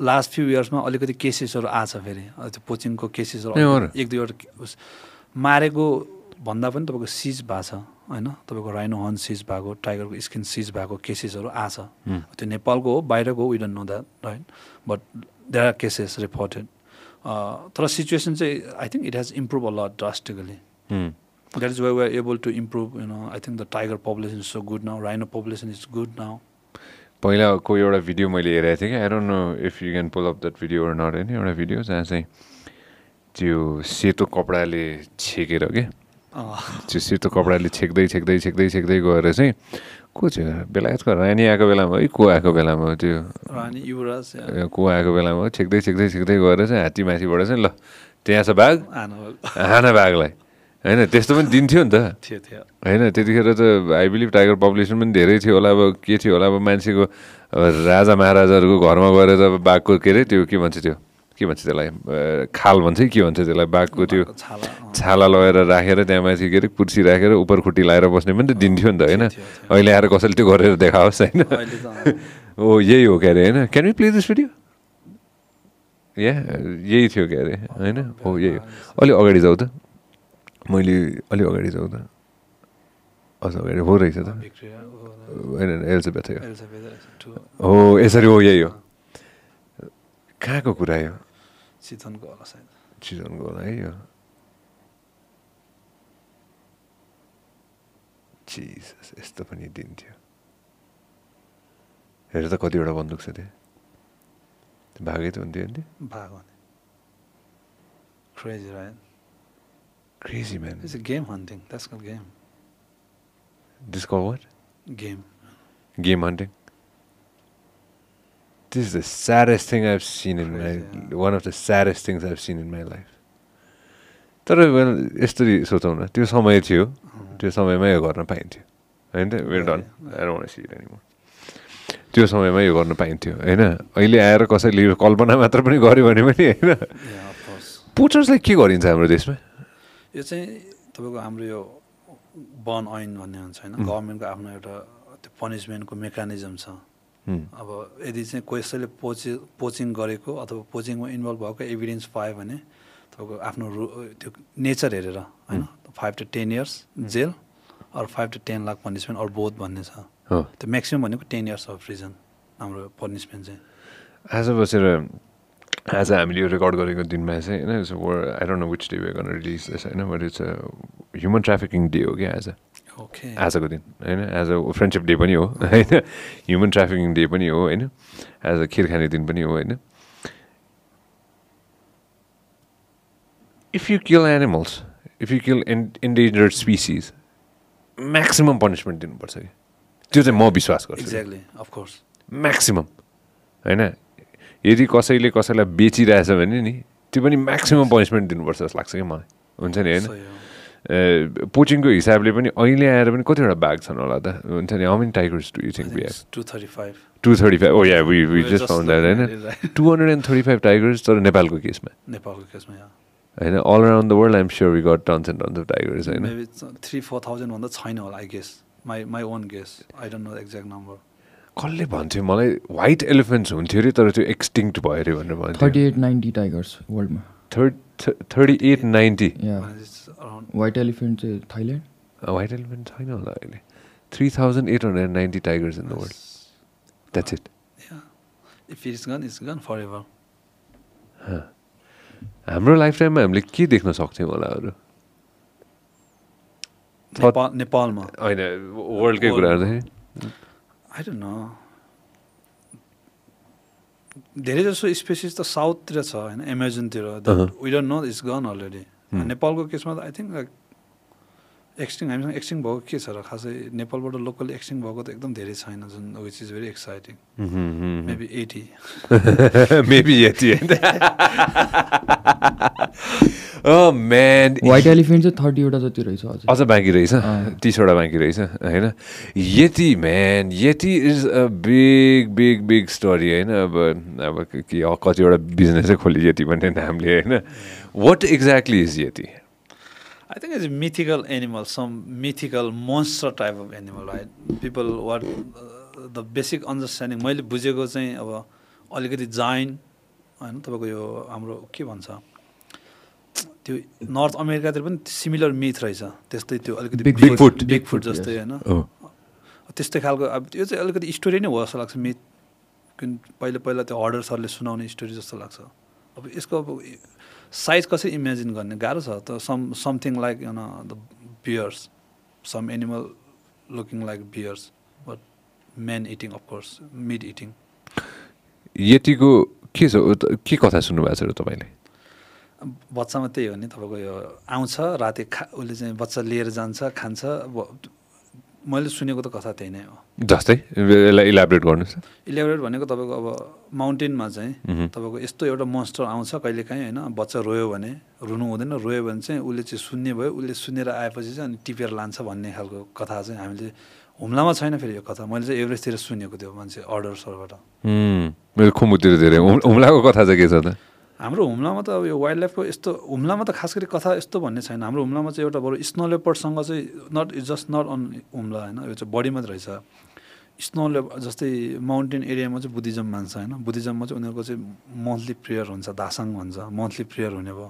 लास्ट फ्यु इयर्समा अलिकति केसेसहरू आछ फेरि। त्यो पोचिङको केसेसहरू? एक दुईवटा मारेको भन्दा पनि तपाईँको सिज भएको छ होइन? तपाईँको राइनो हर्न सिज भएको टाइगरको स्किन सिज भएको केसेसहरू आछ। त्यो नेपालको हो बाहिरको हो we don't know that right? But there are cases reported तर सिचुएसन चाहिँ I think it has improve a lot drastically. That is why we are able to improve you know I think the tiger population is so good now rhino population is good now पहिलाको एउटा भिडियो मैले हेरेको थिएँ कि I don't know if you can pull up that video not होइन एउटा भिडियो जहाँ चाहिँ त्यो सेतो कपडाले छेकेर के त्यो सेतो कपडाले छेक्दै छेक्दै छेक्दै छेक्दै गएर चाहिँ को थियो बेलायतको रानी आएको बेलामा? है को आएको बेलामा? हो त्यो रानी युवराज को आएको बेलामा? हो छेक्दै छेक्दै छेक्दै गएर चाहिँ हात्ती माथिबाट चाहिँ ल त्यहाँ छ बाघ। हाना बाघलाई। होइन त्यस्तो पनि दिन्थ्यो नि त। होइन त्यतिखेर त आई बिलिभ टाइगर पपुलेसन पनि धेरै थियो होला। अब के थियो होला? अब मान्छेको राजा महाराजाहरूको घरमा गएर त अब बाघको के अरे? त्यो के भन्छ त्यो? के भन्छ त्यसलाई खाल भन्छ कि के भन्छ त्यसलाई? बाघको त्यो छाला लगाएर राखेर त्यहाँ माथि के अरे कुर्सी राखेर उपर खुट्टी लगाएर बस्ने पनि त दिन्थ्यो नि त होइन। अहिले आएर कसैले त्यो गरेर देखाओस् होइन? (laughs) ओ यही हो क्या अरे होइन? Can you play this video या यही थियो क्या अरे होइन? हो यही हो। अलि अगाडि जाऊ त। मैले अलि अगाडि जाऊ त। अझ अगाडि हो रहेछ त। होइन टु हो यसरी हो यही हो। कहाँको कुरा यो? चितवनको होला सायद चितवनको होला है यो चिज यस्तो पनि दिन्थ्यो थियो हेर त कतिवटा बन्दुक छ त्यहाँ त्यो भागै त हुन्थ्यो नि भाग हुन्थ्यो crazy Ryan crazy man it's game hunting that's call game this call what game game hunting This is the saddest thing I've seen in my one of the saddest things I've seen in my life. तर यसरी सोचौँ न त्यो समय थियो त्यो समयमा यो गर्न पाइन्थ्यो होइन डन त्यो समयमा यो गर्न पाइन्थ्यो होइन अहिले आएर कसैले यो कल्पना मात्र पनि गर्यो भने पनि होइन पोचर्सलाई के गरिन्छ हाम्रो देशमा यो चाहिँ तपाईँको हाम्रो यो वन ऐन भन्ने हुन्छ होइन. गभर्मेन्टको आफ्नो एउटा त्यो पनिसमेन्टको मेकानिजम छ अब यदि चाहिँ कसैले पोचि पोचिङ गरेको अथवा पोचिङमा इन्भल्भ भएको एभिडेन्स पायो भने तपाईँको आफ्नो रु त्यो नेचर हेरेर होइन? Five to ten years jail अरू five to ten lakh punishment अरू बोध भन्ने छ। त्यो म्याक्सिमम् भनेको टेन इयर्स अफ प्रिजन हाम्रो पनिसमेन्ट चाहिँ। आज बसेर आज हामीले यो रेकर्ड गरेको दिनमा चाहिँ होइन I don't know which day way गर्न रिलिज होइन but it's human trafficking day हो क्या आज। आजको दिन होइन एज अ फ्रेन्डसिप डे पनि हो होइन ह्युमन ट्राफिकिङ डे पनि हो होइन एज अ खिर खाने दिन पनि हो होइन. If you kill animals if you kill in endangered species maximum punishment दिनुपर्छ कि? त्यो चाहिँ म विश्वास गर्छु अफकोर्स म्याक्सिमम् होइन यदि कसैले कसैलाई बेचिरहेछ भने नि त्यो पनि म्याक्सिमम् पनिसमेन्ट दिनुपर्छ जस्तो लाग्छ कि मलाई। हुन्छ नि होइन? पोचिङको हिसाबले पनि अहिले आएर पनि कतिवटा बाघ छन् होला त? हुन्छ नि how many tigers do you think have two thirty five two thirty five oh yeah we we just found that होइन two hundred and thirty five tigers तर नेपालको केसमा? नेपालको केसमा होइन all around the world I'm sure we got tons and tons of tigers होइन मेबी थ्री फोर थाउजन्ड भन्दा छैन होला I guess my my own guess I don't know exact number कसले भन्थ्यो? मलाई व्हाइट एलिफेन्ट्स हुन्थ्यो अरे तर त्यो एक्सटिङ्क्ट भयो अरे भनेर थर्टी भन्थ्यो। एट नाइन्टी टाइगर्स वर्ल्डमा third thirty eight ninety white elephant चाहिँ थाइल्यान्ड व्हाइट एलिफेन्ट छैन होला अहिले three thousand eight hundred ninety tigers in the world that's it if it's gone it's gone forever हाम्रो लाइफ टाइममा हामीले के देख्न सक्थ्यौँ होला अरू? नेपाल नेपालमा। होइन वर्ल्डकै कुरा गर्दाखेरि आई डोन्ट नो धेरै जसो स्पेसिस त साउथतिर छ होइन एमाजोनतिर. We don't know it's gone already. नेपालको केसमा त आई थिङ्क लाइक एक्सटिङ हामीसँग एक्सटिङ भएको के छ र खासै नेपालबाट लोकल एक्सटिङ भएको त एकदम धेरै छैन जुन which is very exciting maybe eighty maybe yeti man white elephant चाहिँ थर्टीवटा जति रहेछ अझै अझ बाँकी रहेछ। तिसवटा बाँकी रहेछ होइन? Yeti man yeti is a big big big story होइन? अब अब के कतिवटा बिजनेसै खोली यति भन्ने नामले होइन? What exactly is yeti I think it's a mythical animal, some mythical monster type of animal, right? People what uh, the basic understanding मैले बुझेको चाहिँ अब अलिकति जाइन होइन तपाईँको यो हाम्रो के भन्छ त्यो नर्थ अमेरिकातिर पनि सिमिलर मिथ रहेछ त्यस्तै त्यो अलिकति. Bigfoot big Bigfoot, foot जस्तै. होइन त्यस्तै खालको अब त्यो चाहिँ अलिकति स्टोरी नै हो जस्तो लाग्छ मिथ किन पहिला पहिला त्यो हर्डर्सहरूले सुनाउने स्टोरी जस्तो लाग्छ अब यसको अब साइज कसरी इमेजिन गर्ने? गाह्रो छ त। Some something like you the bears some animal looking like bears but men eating of course meat eating यतिको के छ? के कथा सुन्नुभएको छ र तपाईँले? बच्चामा त्यही हो नि तपाईँको यो आउँछ राति खा उसले चाहिँ बच्चा लिएर जान्छ खान्छ मैले सुनेको त कथा त्यही नै हो। जस्तै? यसलाई इलाबरेट गर्नुहोस् त। इलेभरेट भनेको तपाईँको अब माउन्टेनमा चाहिँ। तपाईँको यस्तो एउटा मोन्स्टर आउँछ कहिलेकाहीँ होइन बच्चा रोयो भने रुनु हुँदैन रोयो भने चाहिँ उसले चाहिँ सुन्ने भयो उसले सुनेर आएपछि चाहिँ अनि टिपेर लान्छ भन्ने खालको कथा चाहिँ हामीले हुम्लामा छैन फेरि यो कथा। मैले चाहिँ एभरेजतिर सुनेको थियो मान्छे अर्डर्सहरूबाट। उम्, मेरो खुम्बुतिर धेरै हुम- हुम्लाको कथा चाहिँ के छ त? हाम्रो हुम्लामा त अब यो वाइल्ड लाइफको यस्तो हुम्लामा त खास गरी कथा यस्तो भन्ने छैन। हाम्रो हुम्लामा चाहिँ एउटा बरु स्नो लेपर्डसँग चाहिँ not is just not on Humla होइन। यो चाहिँ बडी मात्रै रहेछ। स्नो लेप जस्तै माउन्टेन एरियामा चाहिँ बुद्धिज्म मान्छ होइन। बुद्धिज्ममा चाहिँ उनीहरूको चाहिँ मन्थली प्रेयर हुन्छ दासाङ भन्छ मन्थली प्रेयर हुने भयो।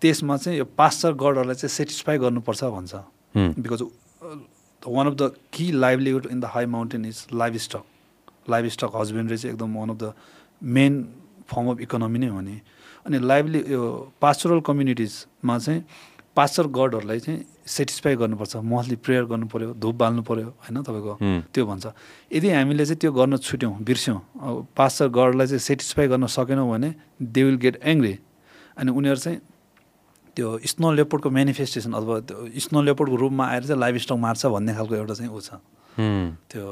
त्यसमा चाहिँ यो पास्टर गडहरूलाई चाहिँ सेटिस्फाई गर्नुपर्छ भन्छ। Because one of the key livelihood in the high mountain is livestock livestock husbandry चाहिँ एकदम one of the main form of economy नै हो नि। अनि लाइभली यो पास्टरल कम्युनिटिजमा चाहिँ पास्टर गडहरूलाई चाहिँ सेटिस्फाई गर्नुपर्छ मन्थली प्रेयर गर्नु पऱ्यो धुप बाल्नु पऱ्यो होइन तपाईँको। त्यो भन्छ। यदि हामीले चाहिँ त्यो गर्न छुट्यौँ बिर्स्यौँ अब पास्टर गडलाई चाहिँ सेटिस्फाई गर्न सकेनौँ भने दे विल गेट एङ्ग्री अनि उनीहरू चाहिँ त्यो स्नो लेपर्डको मेनिफेस्टेसन अथवा त्यो स्नो लेपर्डको रूपमा आएर चाहिँ लाइफ स्टक मार्छ भन्ने खालको एउटा चाहिँ ऊ छ। त्यो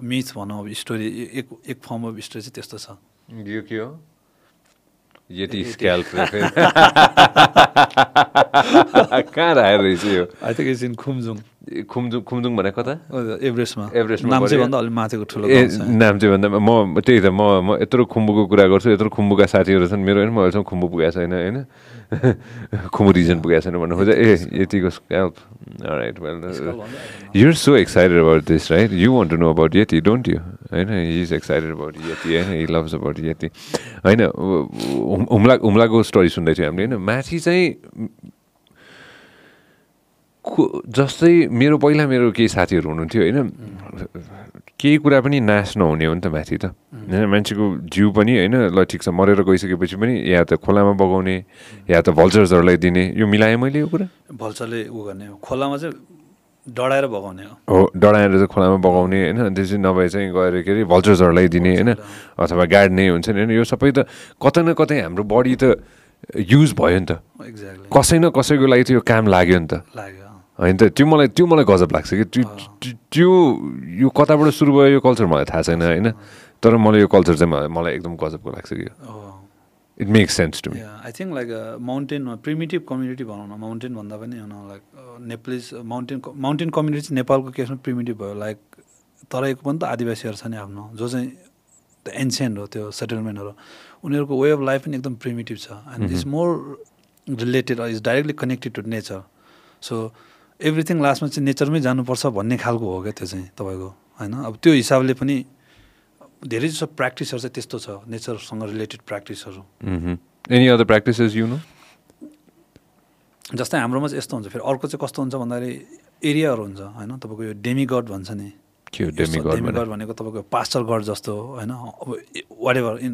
मिथ भनौँ अब स्टोरी एक एक फर्म अफ स्टोरी चाहिँ त्यस्तो छ। यो के हो? यति स्क्याल्प कहाँ राखेर रहेछ यो I think is in Khumjung Khumjung Khumjung भने कता एभरेस्टमा एभरेस्टमा नाम चाहिँ पऱ्यो। भन्दा अलिक माथिको ठुलो ए भन्दा म त्यही त म म यत्रो खुम्बुको कुरा गर्छु यत्रो खुम्बुका साथीहरू छन् मेरो होइन म अहिलेसम्म खुम्बु पुगेको छैन होइन खुम्बु रिजन पुगेको छैन भन्नु खोज्छ ए यतिको scalp right well you're so excited about this right you want to know about yeti don't you होइन इज एक्साइटेड अबाउट यति होइन हि लभ्स अबाउट यति होइन हुम- हुम्ला हुम्लाको स्टोरी सुन्दै थियो हामीले होइन माथि चाहिँ जस्तै मेरो पहिला मेरो केही साथीहरू हुनुहुन्थ्यो होइन केही कुरा पनि नाश नहुने हो नि त माथि त। होइन मान्छेको जिउ पनि होइन ल ठिक छ मरेर गइसकेपछि पनि या त खोलामा बगाउने या त भल्चर्सहरूलाई दिने यो मिलाएँ मैले यो कुरा? भल्चरले उ गर्ने हो। खोलामा चाहिँ डढाएर बगाउने हो। हो डढाएर चाहिँ खोलामा बगाउने होइन त्यसै नभए चाहिँ गएर के अरे भल्चर्सहरूलाई दिने होइन अथवा गाड्ने हुन्छ नि होइन यो सबै त कतै न कतै हाम्रो बडी त युज भयो नि त। एक्ज्याक्टली कसै न कसैको लागि त यो काम लाग्यो नि त। लाग्यो। होइन त त्यो मलाई त्यो मलाई गजब लाग्छ कि त्यो त्यो- यो कताबाट सुरु भयो यो कल्चर मलाई थाहा छैन होइन। तर मलाई यो कल्चर चाहिँ मलाई एकदम गजबको लाग्छ कि। It makes sense to me I think like mountain primitive community भनौँ न माउन्टेन भन्दा पनि like Nepalese mountain mountain community चाहिँ नेपालको केसमा प्रिमिटिभ भयो। लाइक तराईको पनि त आदिवासीहरू छ नि आफ्नो जो चाहिँ द एन्सियन्ट हो त्यो सेटलमेन्टहरू उनीहरूको वे अफ लाइफ पनि एकदम प्रिमिटिभ छ। And is more related is directly connected to nature so everything लास्टमा चाहिँ नेचरमै जानुपर्छ भन्ने खालको हो क्या त्यो चाहिँ तपाईँको होइन? अब त्यो हिसाबले पनि धेरै जसो प्र्याक्टिसहरू चाहिँ त्यस्तो छ नेचरसँग रिलेटेड प्र्याक्टिसहरू any other practices you know जस्तै हाम्रोमा चाहिँ यस्तो हुन्छ फेरि अर्को चाहिँ कस्तो हुन्छ भन्दाखेरि एरियाहरू हुन्छ होइन? तपाईँको यो डेमिगड भन्छ नि। डेमिगड भनेको? तपाईँको पास्टर गड जस्तो होइन? अब वाट एभर इन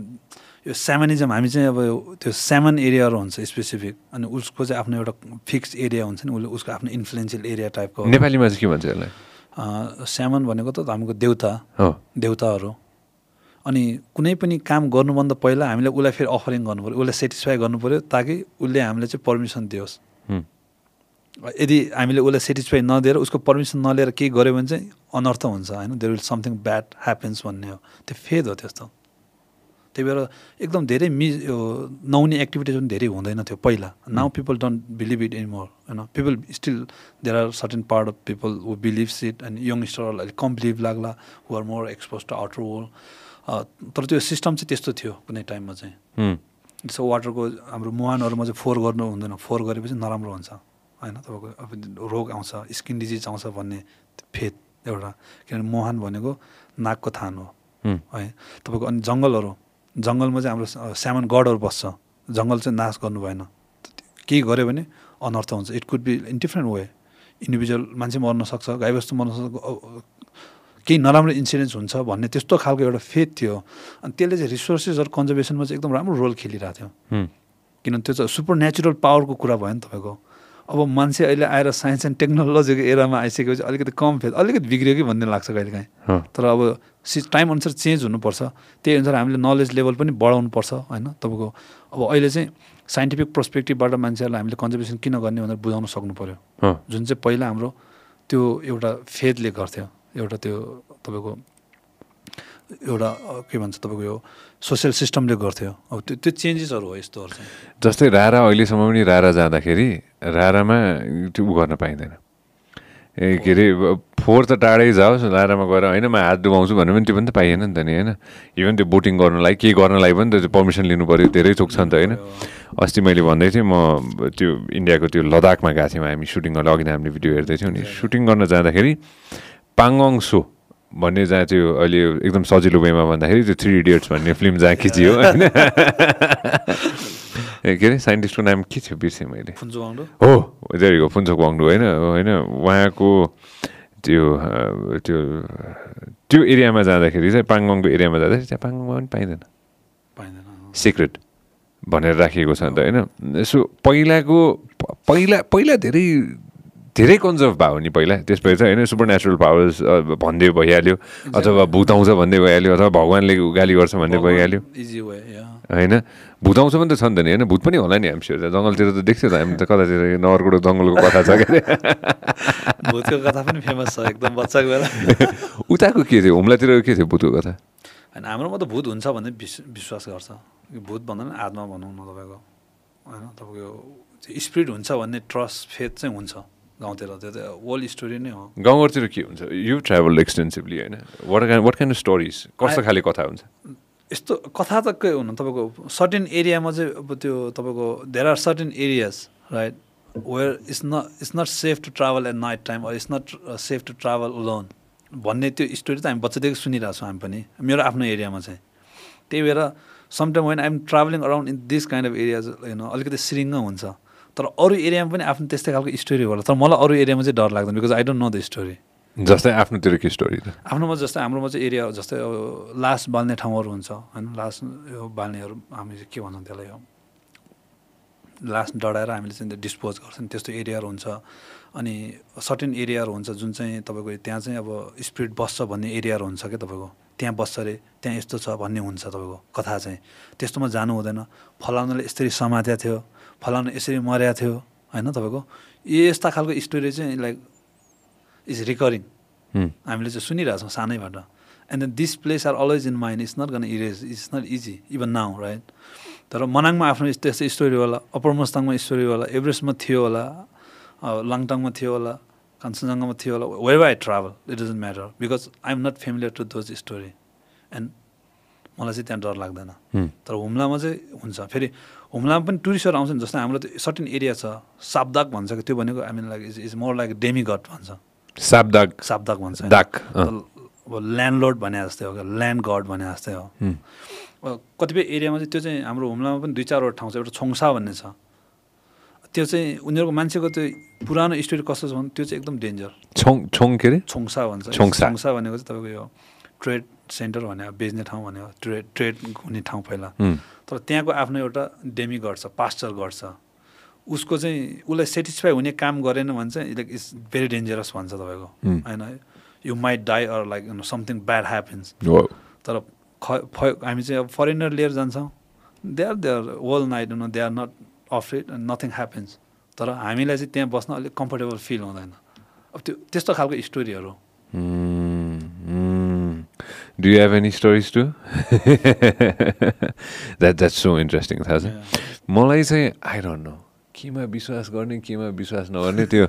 यो स्यामनिजम हामी चाहिँ अब त्यो स्यामन एरियाहरू हुन्छ स्पेसिफिक अनि उसको चाहिँ आफ्नो एउटा फिक्स एरिया हुन्छ नि उसले उसको आफ्नो इन्फ्लुएन्सियल एरिया टाइपको नेपालीमा चाहिँ के भन्छ यसलाई? स्यामन भनेको त हामीको देउता हो। देउताहरू। अनि कुनै पनि काम गर्नुभन्दा पहिला हामीले उसलाई फेरि अफरिङ गर्नु पऱ्यो उसलाई सेटिस्फाई गर्नु पऱ्यो ताकि उसले हामीलाई चाहिँ पर्मिसन दियोस्। यदि हामीले उसलाई सेटिस्फाई नदिएर उसको पर्मिसन नलिएर केही गऱ्यो भने चाहिँ अनर्थ हुन्छ होइन? There will something bad happens भन्ने हो। त्यो फेद हो त्यस्तो। त्यही भएर एकदम धेरै मि यो नहुने एक्टिभिटिज पनि धेरै हुँदैन थियो पहिला now people don't believe it any more होइन people still there are certain part of people who believes it and यङस्टरहरूलाई अलिक कम बिलिभ लाग्ला who are more expose to outer world तर त्यो सिस्टम चाहिँ त्यस्तो थियो कुनै टाइममा चाहिँ। जस्तो वाटरको हाम्रो मुहानहरूमा चाहिँ फोहोर गर्नु हुँदैन फोहोर गरेपछि नराम्रो हुन्छ होइन? तपाईँको अब रोग आउँछ स्किन डिजिज आउँछ भन्ने फेद एउटा किनभने मुहान भनेको नाकको थान हो हुँ। है? तपाईँको अनि जङ्गलहरू जङ्गलमा चाहिँ हाम्रो स- स्यामन गडहरू बस्छ। जङ्गल चाहिँ नाश गर्नु भएन। केही गऱ्यो भने अनर्थ हुन्छ। It could be in different way individual मान्छे मर्न सक्छ गाईबस्तु मर्न सक्छ अ- केही नराम्रो इन्सिडेन्ट्स हुन्छ भन्ने त्यस्तो खालको एउटा फेथ थियो। अनि त्यसले चाहिँ रिसोर्सेसहरू कन्जर्भेसनमा चाहिँ एकदम राम्रो रोल खेलिरहेको थियो। किनभने त्यो चाहिँ सुपर नेचुरल पावरको कुरा भयो नि तपाईँको। अब मान्छे अहिले आएर साइन्स एन्ड टेक्नोलोजीको एरामा आइसकेपछि अलिकति कम फेद अलिकति बिग्रियो कि भन्ने लाग्छ कहिलेकाहीँ अँ। तर अब सि टाइम अनुसार चेन्ज हुनुपर्छ त्यही अनुसार हामीले नलेज लेभल पनि बढाउनुपर्छ होइन तपाईँको अब अहिले चाहिँ साइन्टिफिक पर्सपेक्टिभबाट मान्छेहरूलाई हामीले कन्जर्भेसन किन गर्ने भनेर बुझाउन सक्नु पऱ्यो। जुन चाहिँ पहिला हाम्रो त्यो एउटा फेदले गर्थ्यो एउटा त्यो तपाईँको एउटा के भन्छ तपाईँको यो सोसियल सिस्टमले गर्थ्यो। अब त्यो त्यो चेन्जेसहरू हो यस्तोहरू जस्तै रारा अहिलेसम्म पनि रारा जाँदाखेरि रारामा त्यो उ गर्न पाइँदैन। ए के अरे फोहोर त टाढै जाओस् रारामा गएर होइन म हात डुबाउँछु भन्नु पनि त्यो पनि त पाइएन नि त नि होइन? इभन त्यो बोटिङ गर्नलाई केही गर्नलाई पनि त त्यो पर्मिसन लिनु पऱ्यो धेरै चोक छ नि त होइन? अस्ति मैले भन्दै थिएँ म त्यो इन्डियाको त्यो लद्दाखमा गएको थियौँ हामी सुटिङ गर्न अघि नै हामीले भिडियो हेर्दै थियौँ नि सुटिङ गर्न जाँदाखेरि पाङ्गङ सो भन्ने जहाँ त्यो अहिले एकदम सजिलो वेमा भन्दाखेरि त्यो थ्री इडियट्स भन्ने फिल्म जहाँ खिचियो होइन। (laughs) ए, के अरे? साइन्टिस्टको नाम के थियो बिर्सेँ मैले? हो देरीको फुन्चोक वाङ्डु होइन? होइन उहाँको त्यो त्यो त्यो एरियामा जाँदाखेरि चाहिँ पाङगङको एरियामा जाँदाखेरि त्यहाँ पाङगङमा पनि पाइँदैन। पाइँदैन सिक्रेट भनेर राखिएको छ नि त होइन? यसो पहिलाको पहिला पहिला धेरै धेरै कन्जर्भ भयो नि पहिला। त्यसपछि चाहिँ होइन सुपर नेचुरल पावर्स भन्दै भइहाल्यो अथवा भूत आउँछ भन्दै भइहाल्यो अथवा भगवान्ले गाली गर्छ भन्दै भइहाल्यो। होइन भूत आउँछ पनि त छ नि त नि होइन भूत पनि होला नि हामी जङ्गलतिर त देख्थ्यो त हामी त कतातिर नगरकोट जङ्गलको कथा छ क्या। (laughs) भूतको कथा पनि फेमस छ एकदम बच्चाको बेला (laughs) उताको के थियो हुम्लातिर के थियो भूतको कथा? होइन हाम्रोमा त भूत हुन्छ भन्ने विश्व विश्वास गर्छ। भूत भन्दा पनि आत्मा भनौँ न तपाईँको। होइन तपाईँको स्पिरिट हुन्छ भन्ने ट्रस्ट फेथ चाहिँ हुन्छ। गाउँतिर त्यो त ओल्ड स्टोरी नै हो। गाउँघरतिर के हुन्छ? यु ट्राभल एक्सटेन्सिभली होइन? What what kind of stories कस्तो खाले कथा हुन्छ? यस्तो कथा त के हुनु तपाईँको सर्टेन एरियामा चाहिँ अब त्यो तपाईँको there are certain areas right where it's न it's not safe to travel at night time it's not safe to travel lone भन्ने त्यो स्टोरी त हामी बच्चादेखि सुनिरहेको छौँ हामी पनि मेरो आफ्नो एरियामा चाहिँ। त्यही भएर sometime when I'm travelling around in this kind of areas होइन अलिकति सिरिङ्ग हुन्छ। तर अरू एरियामा पनि आफ्नो त्यस्तै खालको स्टोरी होला। तर मलाई अरू एरियामा चाहिँ डर लाग्दैन because I don't know the story जस्तै आफ्नोतिर के स्टोरी आफ्नोमा जस्तै हाम्रोमा चाहिँ एरिया जस्तै अब लास बाल्ने ठाउँहरू हुन्छ होइन? लास यो बाल्नेहरू हामी के भन्छौँ त्यसलाई लास डढाएर हामीले चाहिँ डिस्पोज गर्छौँ त्यस्तो एरियाहरू हुन्छ। अनि सर्टेन एरियाहरू हुन्छ जुन चाहिँ तपाईँको त्यहाँ चाहिँ अब स्पिरिट बस्छ भन्ने एरियाहरू हुन्छ क्या तपाईँको। त्यहाँ बस्छ अरे त्यहाँ यस्तो छ भन्ने हुन्छ तपाईँको कथा चाहिँ। त्यस्तोमा जानु हुँदैन। फलाउनाले यसरी समात्या थियो। फलाउनु यसरी मर्या थियो होइन तपाईँको? यस्ता खालको स्टोरी चाहिँ लाइक इज रिकरिङ हामीले चाहिँ सुनिरहेछौँ सानैबाट। And then this place are always in mind it's not gone erase it's not easy even now right तर मनाङमा आफ्नो त्यस्तो स्टोरी होला अप्पर मस्ताङमा स्टोरी होला एभरेस्टमा थियो होला लाङटाङमा थियो होला कान्छनजङ्घामा थियो होला wave I travel it doesn't matter because I am not familiar to those story and मलाई चाहिँ त्यहाँ डर लाग्दैन। तर हुम्लामा चाहिँ हुन्छ। फेरि हुम्लामा पनि टुरिस्टहरू आउँछ नि जस्तै हाम्रो त्यो सर्टेन एरिया छ। सापदाग भन्छ कि त्यो भनेको I mean like is is more like demi god भन्छ। सापदाग सापदाग भन्छ। दाग अब ल्यान्डलोड भने जस्तै हो ल्यान्ड गड भने जस्तै हो। कतिपय एरियामा चाहिँ त्यो चाहिँ हाम्रो हुम्लामा पनि दुई चारवटा ठाउँ छ। एउटा छोङसा भन्ने छ। त्यो चाहिँ उनीहरूको मान्छेको त्यो पुरानो स्टोरी कस्तो छ भने त्यो चाहिँ एकदम डेन्जर छोङ छोङ के अरे? छोङसा भन्छ। छोङसा भनेको चाहिँ तपाईँको यो ट्रेड सेन्टर भने बेच्ने ठाउँ भनेको ट्रेड ट्रेड हुने ठाउँ पहिला। तर त्यहाँको आफ्नो एउटा डेमी गर्छ पास्चर गर्छ। उसको चाहिँ उसलाई सेटिस्फाई हुने काम गरेन भने चाहिँ लाइक इट्स भेरी डेन्जरस भन्छ तपाईँको। होइन? You might die or like something bad happens तर ख हामी चाहिँ अब फरेनर लिएर जान्छौँ। They are they are world night no they are not of it nothing happens तर हामीलाई चाहिँ त्यहाँ बस्न अलिक कम्फर्टेबल फिल हुँदैन। अब त्यो त्यस्तो खालको स्टोरीहरू do you have any stories to that that's so interesting थाहा छ मलाई चाहिँ आई डोन्ट नो केमा विश्वास गर्ने केमा विश्वास नगर्ने त्यो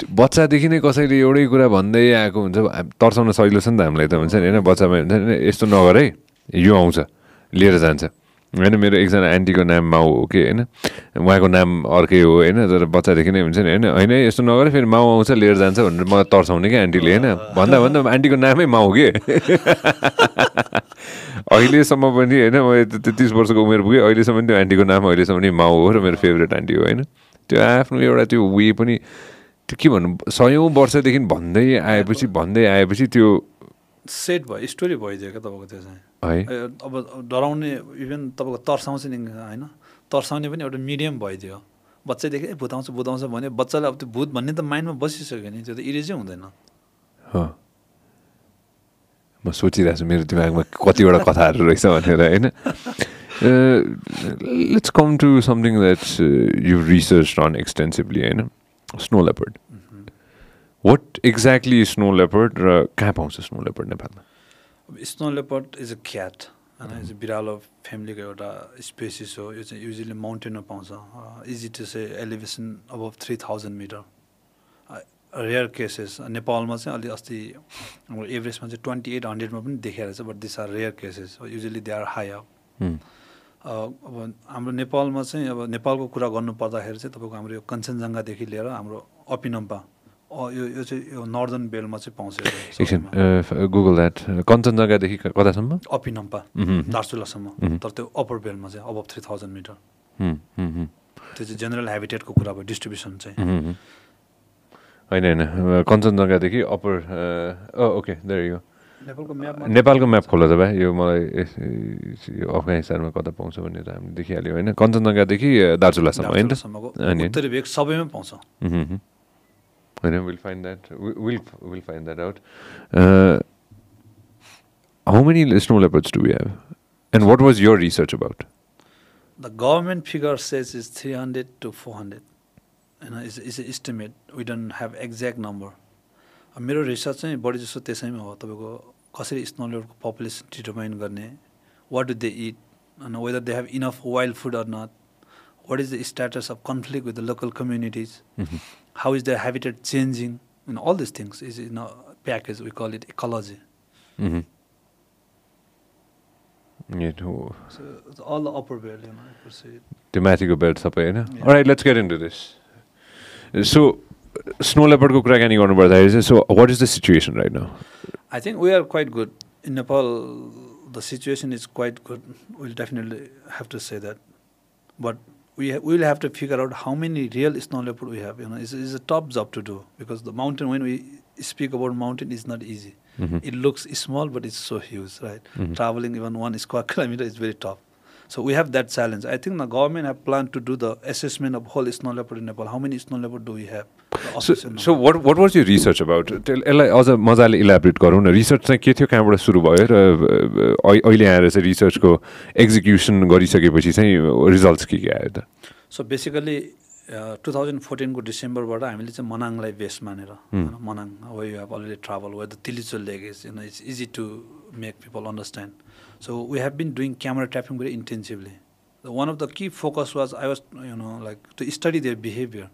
बच्चादेखि नै कसैले एउटै कुरा भन्दै आएको हुन्छ तर्साउन सजिलो छ नि त हामीलाई त हुन्छ नि होइन? बच्चामा हुन्छ नि यस्तो नगर है यो आउँछ लिएर जान्छ। होइन मेरो एकजना आन्टीको नाम माउ हो कि होइन? उहाँको नाम अर्कै हो होइन? तर बच्चादेखि नै हुन्छ नि होइन? होइन यस्तो नगर फेरि माउ आउँछ लिएर जान्छ भनेर मलाई तर्साउने क्या आन्टीले होइन? भन्दा भन्दा आन्टीको नामै माउ के? (laughs) अहिलेसम्म पनि होइन? म यति तेत्तिस वर्षको उमेर पुगेँ अहिलेसम्म त्यो आन्टीको नाम अहिलेसम्म पनि माउ हो र मेरो फेभरेट आन्टी हो होइन? त्यो आफ्नो एउटा त्यो वे पनि त्यो के भन्नु सयौँ वर्षदेखि भन्दै आएपछि भन्दै आएपछि त्यो सेट भयो स्टोरी भइदियो क्या तपाईँको त्यो चाहिँ। अब डराउने इभन तपाईँको तर्साउँछ नि होइन? तर्साउने पनि एउटा मिडियम भइदियो। बच्चैदेखि ए भूत आउँछ भूत आउँछ भने बच्चालाई अब त्यो भूत भन्ने त माइन्डमा बसिसक्यो नि त्यो त इरेजै हुँदैन। म सोचिरहेको छु मेरो दिमागमा कतिवटा कथाहरू रहेछ भनेर होइन? Let's come to something that you research on extensively होइन? Snow leopard what exactly snow leopard र कहाँ पाउँछ स्नो लेपर्ड नेपालमा? Snow leopard is a cat होइन? यो चाहिँ बिरालो फ्यामिलीको एउटा स्पेसिस हो। यो चाहिँ युजली माउन्टेनमा पाउँछ। Easy to say elevation above three thousand metre. Rare cases. नेपालमा चाहिँ अलि अस्ति हाम्रो एभरेजमा चाहिँ ट्वेन्टी एट हन्ड्रेडमा पनि देखाएको छ but this are rare cases. Usually they are high up. अब हाम्रो नेपालमा चाहिँ अब नेपालको कुरा गर्नु पर्दाखेरि चाहिँ तपाईँको हाम्रो यो कञ्चनजङ्घादेखि लिएर हाम्रो अपिनम्पा अ, यो यो चाहिँ यो नर्दर्न बेलमा चाहिँ पाउँछ (laughs) एकछिन। गुगल द्याट कञ्चनजङ्घादेखि कतासम्म अपिनम्पा। दार्चुलासम्म। तर त्यो अप्पर बेलमा चाहिँ अब थ्री थाउजन्ड मिटर। त्यो चाहिँ जेनरल हेबिटेटको कुरा भयो डिस्ट्रिब्युसन चाहिँ होइन होइन कञ्चनजङ्घादेखि अप्पर ओके यु नेपालको म्याप खोला त भाइ यो मलाई यो अफगानिस्तानमा कता पाउँछ भन्ने त हामीले देखिहाल्यो होइन कञ्चनजङ्घादेखि दार्चुलासम्म होइन सबैमा पाउँछ. होइन will find that will will find that out how many snow leopards do we have and what was your research about The government figure says is 300 to 400. You know, it's, it's an estimate. We don't have exact number. अब मेरो रिसर्च चाहिँ बढी जस्तो त्यसैमा हो तपाईँको कसरी स्नोलेटको पपुलेसन डिटर्माइन गर्ने? वाट डु दे इट अनि whether they have enough wild food or not what is the status of conflict with the local communities how is the habitat changing in all this things is in a package we call it ecology Mm-hmm. त्यो So it's all the upper belt, you know, I could say it. माथिको बेल्ट सबै होइन Yeah. Right let's get into this so snow लेपर्डको कुराकानी गर्नु पर्दाखेरि चाहिँ so what is the situation right now I think we are quite good. In Nepal, the situation is quite good. We'll definitely have to say that. But we ha- we'll have to figure out how many real snow leopard we have. You know, it's, it's a top job to do because the mountain, when we speak about mountain, is not easy. Mm-hmm. It looks small, but it's so huge, right? Mhm. Traveling even one square kilometer is very tough. So we have that challenge. I think the government have planned to do the assessment of whole snow leopard in Nepal. How many snow leopard do we have? So so. What what was यो रिसर्च अबाउट यसलाई अझ मजाले इलाबरेट गरौँ न रिसर्च चाहिँ के थियो कहाँबाट सुरु भयो र अहिले आएर चाहिँ रिसर्चको एक्जिक्युसन गरिसकेपछि चाहिँ रिजल्ट्स के के आयो त सो बेसिकली टु थाउजन्ड फोर्टिनको डिसेम्बरबाट हामीले चाहिँ मनाङलाई बेस मानेर Manang way you have already travel way the Tilicho lake is you know it's easy to make people understand so we have been doing camera trapping very intensively one of the key focus was I was you know like to study their behaviour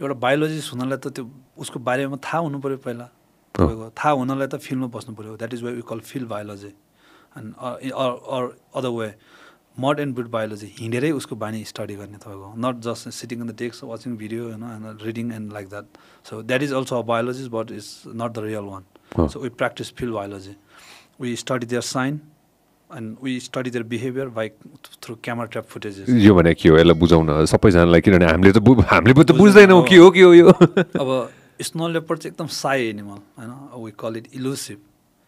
एउटा बायोलोजिस्ट हुनलाई त त्यो उसको बारेमा थाहा हुनु पऱ्यो पहिला। तपाईँको थाहा हुनलाई त फिल्डमा बस्नु पऱ्यो। That is way we call field biology and or other way mud and blood biology हिँडेरै उसको बानी स्टडी गर्ने तपाईँको। Not just sitting in the desk watching video होइन and reading and like that so that is also a biologist but is not the real one. So we practise field biology we study their sign and we study their behaviour by through camera trap footages यो भने के हो? यसलाई बुझाउन सबैजनालाई किनभने हामीले त हामीले त बुझ्दैन। के हो के हो यो? (laughs) अब स्नो लेपर्ड चाहिँ एकदम साई एनिमल होइन? वी कल इट इलुसिभ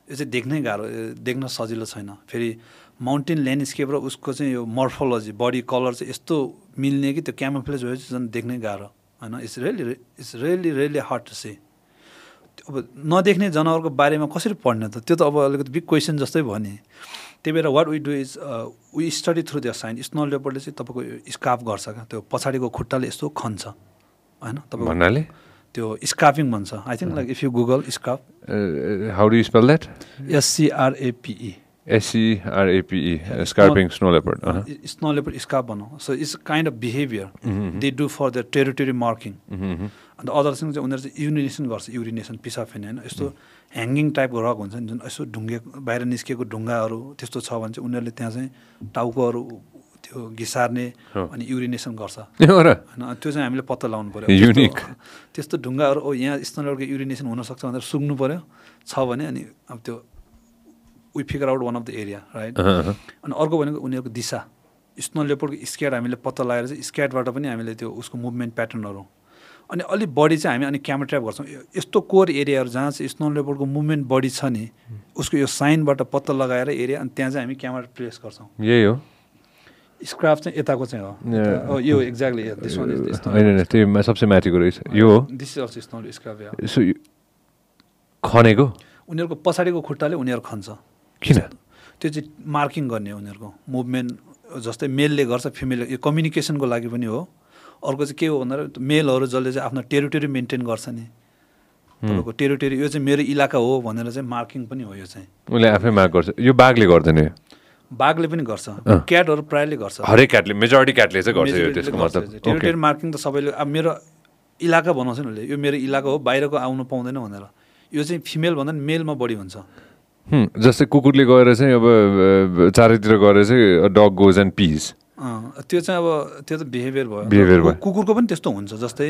यो चाहिँ देख्नै गाह्रो देख्न सजिलो छैन। फेरि माउन्टेन ल्यान्डस्केप र उसको चाहिँ यो मर्फोलोजी बडी कलर चाहिँ यस्तो मिल्ने कि त्यो क्यामोफ्लेज भयो चाहिँ झन् देख्नै गाह्रो होइन? It's really it's really really hard to see अब नदेख्ने जनावरको बारेमा कसरी पढ्ने त? त्यो त अब अलिकति बिग क्वेसन जस्तै भयो नि। त्यही भएर what we do is we study through their sign snow लेपर्डले चाहिँ तपाईँको स्काफ गर्छ क्या। त्यो पछाडिको खुट्टाले यस्तो खन्छ। होइन? तपाईँको भन्नाले? त्यो स्कापिङ भन्छ। I think like if you Google scrape how do spell that S C R A P E S C R A P E scraping snow leopard snow leopard scrape भनौँ so it's kind of behaviour they do for the territory marking अन्त अदर थिङ चाहिँ उनीहरू चाहिँ युरिनेसन गर्छ युरिनेसन पिसाब फेर्ने होइन यस्तो ह्याङ्गिङ टाइपको रक हुन्छ नि जुन यसो ढुङ्गे बाहिर निस्केको ढुङ्गाहरू त्यस्तो छ भने चाहिँ उनीहरूले त्यहाँ चाहिँ टाउकोहरू त्यो घिसार्ने। अनि युरिनेसन गर्छ। (laughs) होइन त्यो चाहिँ हामीले पत्ता लगाउनु पऱ्यो Unique. (laughs) त्यस्तो- ढुङ्गाहरू ओ यहाँ स्तनहरूको युरिनेसन हुनसक्छ भनेर सुक्नु पऱ्यो छ भने अनि अब त्यो we figure out one of the area right अनि अर्को भनेको उनीहरूको दिशा। स्नो लेपर्डको स्क्याड हामीले पत्ता लगाएर चाहिँ स्क्याडबाट पनि हामीले त्यो उसको मुभमेन्ट प्याटर्नहरू अनि अलिक बढी चाहिँ हामी अनि क्यामेरा ट्र्याप गर्छौँ। यस्तो कोर एरियाहरू जहाँ चाहिँ स्नो लेपर्डको मुभमेन्ट बढी छ नि उसको यो साइनबाट पत्ता लगाएर एरिया अनि त्यहाँ चाहिँ हामी क्यामेरा प्लेस गर्छौँ। यही हो। स्क्राफ चाहिँ यताको चाहिँ हो। यो एक्ज्याक्टली होइन त्यो सबसे माथिको रहेछ। यो हो। This is also snow scrape खनेको? उनीहरूको पछाडिको खुट्टाले उनीहरू खन्छ। किन? त्यो चाहिँ मार्किङ गर्ने उनीहरूको। मुभमेन्ट जस्तै मेलले गर्छ फिमेल यो कम्युनिकेसनको लागि पनि हो। अर्को चाहिँ के हो भन्दा मेलहरू जसले चाहिँ आफ्नो टेरिटोरी मेन्टेन गर्छ नि। तपाईँको टेरिटोरी यो चाहिँ मेरो इलाका हो भनेर चाहिँ मार्किङ पनि हो यो चाहिँ। उसले आफै माग गर्छ। यो बाघले गर्दैन यो? बाघले पनि गर्छ। क्याटहरू प्रायःले गर्छ। हरेक क्याटले मेजोरिटी क्याटले चाहिँ गर्छ यो त्यसको मतलब। टेरिटोरी मार्किङ त सबैले अब मेरो इलाका बनाउँछ नि उसले यो मेरो इलाका हो बाहिरको आउनु पाउँदैन भनेर। यो चाहिँ फिमेल भन्दा पनि मेलमा बढी हुन्छ। जस्तै कुकुरले गएर चाहिँ अब चारैतिर गएर चाहिँ डग गोज एन्ड अँ, त्यो चाहिँ अब त्यो त बिहेभियर भयो। कु- भयो। कुकुरको पनि त्यस्तो हुन्छ जस्तै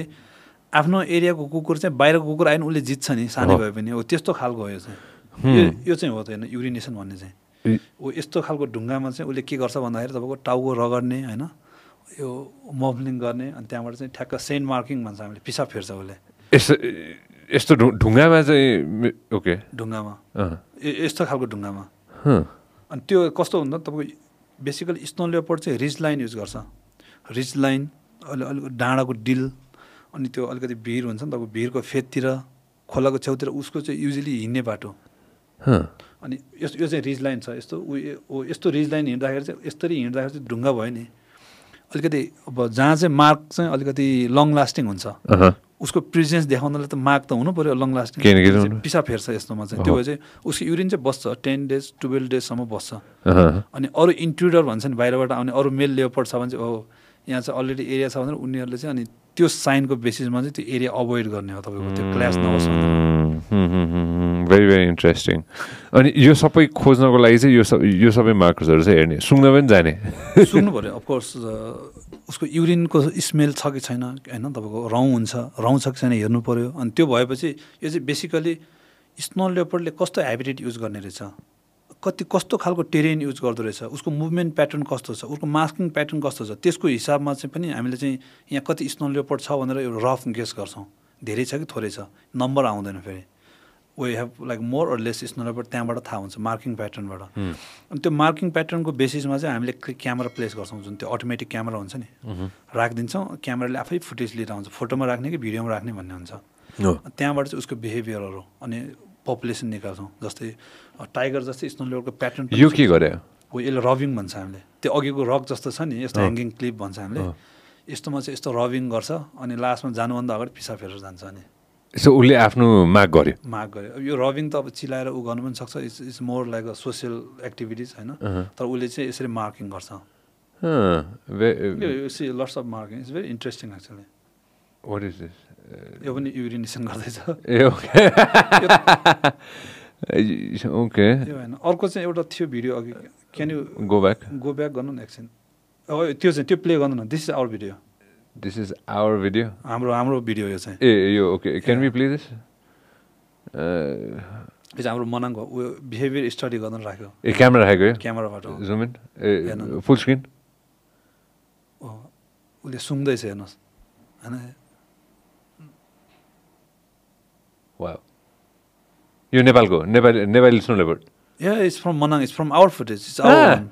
आफ्नो एरियाको कुकुर चाहिँ बाहिरको कुकुर आयो भने उसले जित्छ नि सानै। भए पनि। हो त्यस्तो खालको हो यो चाहिँ। यो चाहिँ हो त होइन युरिनेसन भन्ने चाहिँ। ऊ यस्तो खालको ढुङ्गामा चाहिँ उसले के गर्छ भन्दाखेरि तपाईँको टाउको रगड्ने होइन? यो मोभलिङ गर्ने अनि त्यहाँबाट चाहिँ ठ्याक्क सेन्ट मार्किङ भन्छ हामीले पिसाब फेर्छ उसले। यसो यस्तो ढुङ्गामा चाहिँ ओके। ढुङ्गामा। यस्तो खालको ढुङ्गामा। अनि त्यो कस्तो हुन्छ तपाईँको बेसिकली स्नो लेपर्ड चाहिँ रिज लाइन युज गर्छ। रिज लाइन अलि अलिक डाँडाको डिल अनि त्यो अलिकति भिर हुन्छ नि तपाईँको भिरको फेदतिर खोलाको छेउतिर उसको चाहिँ युजली हिँड्ने बाटो। हँ, अनि यस्तो यो चाहिँ रिज लाइन छ। यस्तो ऊ यस्तो रिज लाइन हिँड्दाखेरि चाहिँ यसरी हिँड्दाखेरि चाहिँ ढुङ्गा भयो नि। अलिकति अब जहाँ चाहिँ मार्क चाहिँ अलिकति लङ लास्टिङ हुन्छ। उसको प्रेजेन्स देखाउनलाई त मार्क त हुनु पऱ्यो लङ लास्टिङ। पिसा फेर्छ यस्तोमा चाहिँ त्यो भए चाहिँ उसको युरिन चाहिँ बस्छ टेन डेज टुवेल्भ डेजसम्म बस्छ। अनि अरू इन्ट्रुडर भन्छ नि बाहिरबाट आउने अरू मेल लेपर्ड छ भने चाहिँ ओ यहाँ चाहिँ अलरेडी एरिया छ भनेर उनीहरूले चाहिँ अनि त्यो साइनको बेसिसमा चाहिँ त्यो एरिया अभोइड गर्ने हो तपाईँको। त्यो क्ल्यास नहोस् भनेर। भेरी भेरी इन्ट्रेस्टिङ अनि यो सबै खोज्नको लागि चाहिँ यो सब यो सबै मार्कर्सहरू चाहिँ हेर्ने। सुँग्न पनि जाने। सुन्नु पऱ्यो अफकोर्स उसको युरिनको स्मेल छ कि छैन? होइन तपाईँको रौँ हुन्छ रौँ छ कि छैन हेर्नु पऱ्यो अनि त्यो भएपछि यो चाहिँ बेसिकली स्नो लेपर्डले कस्तो हेबिटेट युज गर्ने रहेछ? कति कस्तो खालको टेरेन युज गर्दो रहेछ? उसको मुभमेन्ट प्याटर्न कस्तो छ? उसको मास्किङ प्याटर्न कस्तो छ? त्यसको हिसाबमा चाहिँ पनि हामीले चाहिँ यहाँ कति स्नो लेपर्ड छ भनेर एउटा रफ गेस गर्छौँ। धेरै छ कि थोरै छ? नम्बर आउँदैन फेरि। We have like more or less snow leopard त्यहाँबाट थाहा हुन्छ मार्किङ प्याटर्नबाट अनि त्यो मार्किङ प्याटर्नको बेसिसमा चाहिँ हामीले क्यामेरा प्लेस गर्छौँ जुन त्यो अटोमेटिक क्यामेरा हुन्छ नि। राखिदिन्छौँ क्यामेराले आफै फुटेज लिएर आउँछ फोटोमा राख्ने कि भिडियोमा राख्ने भन्ने हुन्छ। त्यहाँबाट चाहिँ उसको बिहेभियरहरू अनि पपुलेसन निकाल्छौँ जस्तै टाइगर जस्तै स्नो लेभलको प्याटर्न यो के गरे हो यसले रभिङ भन्छ हामीले। त्यो अघिको रक जस्तो छ नि यस्तो। ह्याङ्गिङ क्लिप भन्छ हामीले। यस्तोमा चाहिँ यस्तो रभिङ गर्छ अनि लास्टमा जानुभन्दा अगाडि पिसा फेरेर जान्छ अनि। सो उसले आफ्नो माग गर्यो। माग गर्यो। अब यो रभिङ त अब चिलाएर ऊ गर्नु पनि सक्छ। It's it's more like a social activities होइन। तर उसले चाहिँ यसरी मार्किङ गर्छ। Lots of marking it's very interesting actually what is this? यो पनि युरिनेसन गर्दैछ। (laughs) ए ओके। (laughs) ओके। त्यो होइन। अर्को चाहिँ एउटा थियो भिडियो अघि। Can you go back go back गर्नु न एकछिन? त्यो चाहिँ त्यो प्ले गर्नु न। This is our video this is our video हाम्रो हाम्रो भिडियो यो चाहिँ। ए यो okay can be play this यो चाहिँ हाम्रो मनाङको उयो बिहेभियर स्टडी गर्न राख्यो। ए क्यामेरा राखेको यो क्यामेराबाट जुम इन ए। फुल स्क्रिन ओ, उसले सुन्दैछ हेर्नुहोस्। होइन? वा यो नेपालको Nepali Nepali snow leopard yeah it's from Manang it's from our footage it's our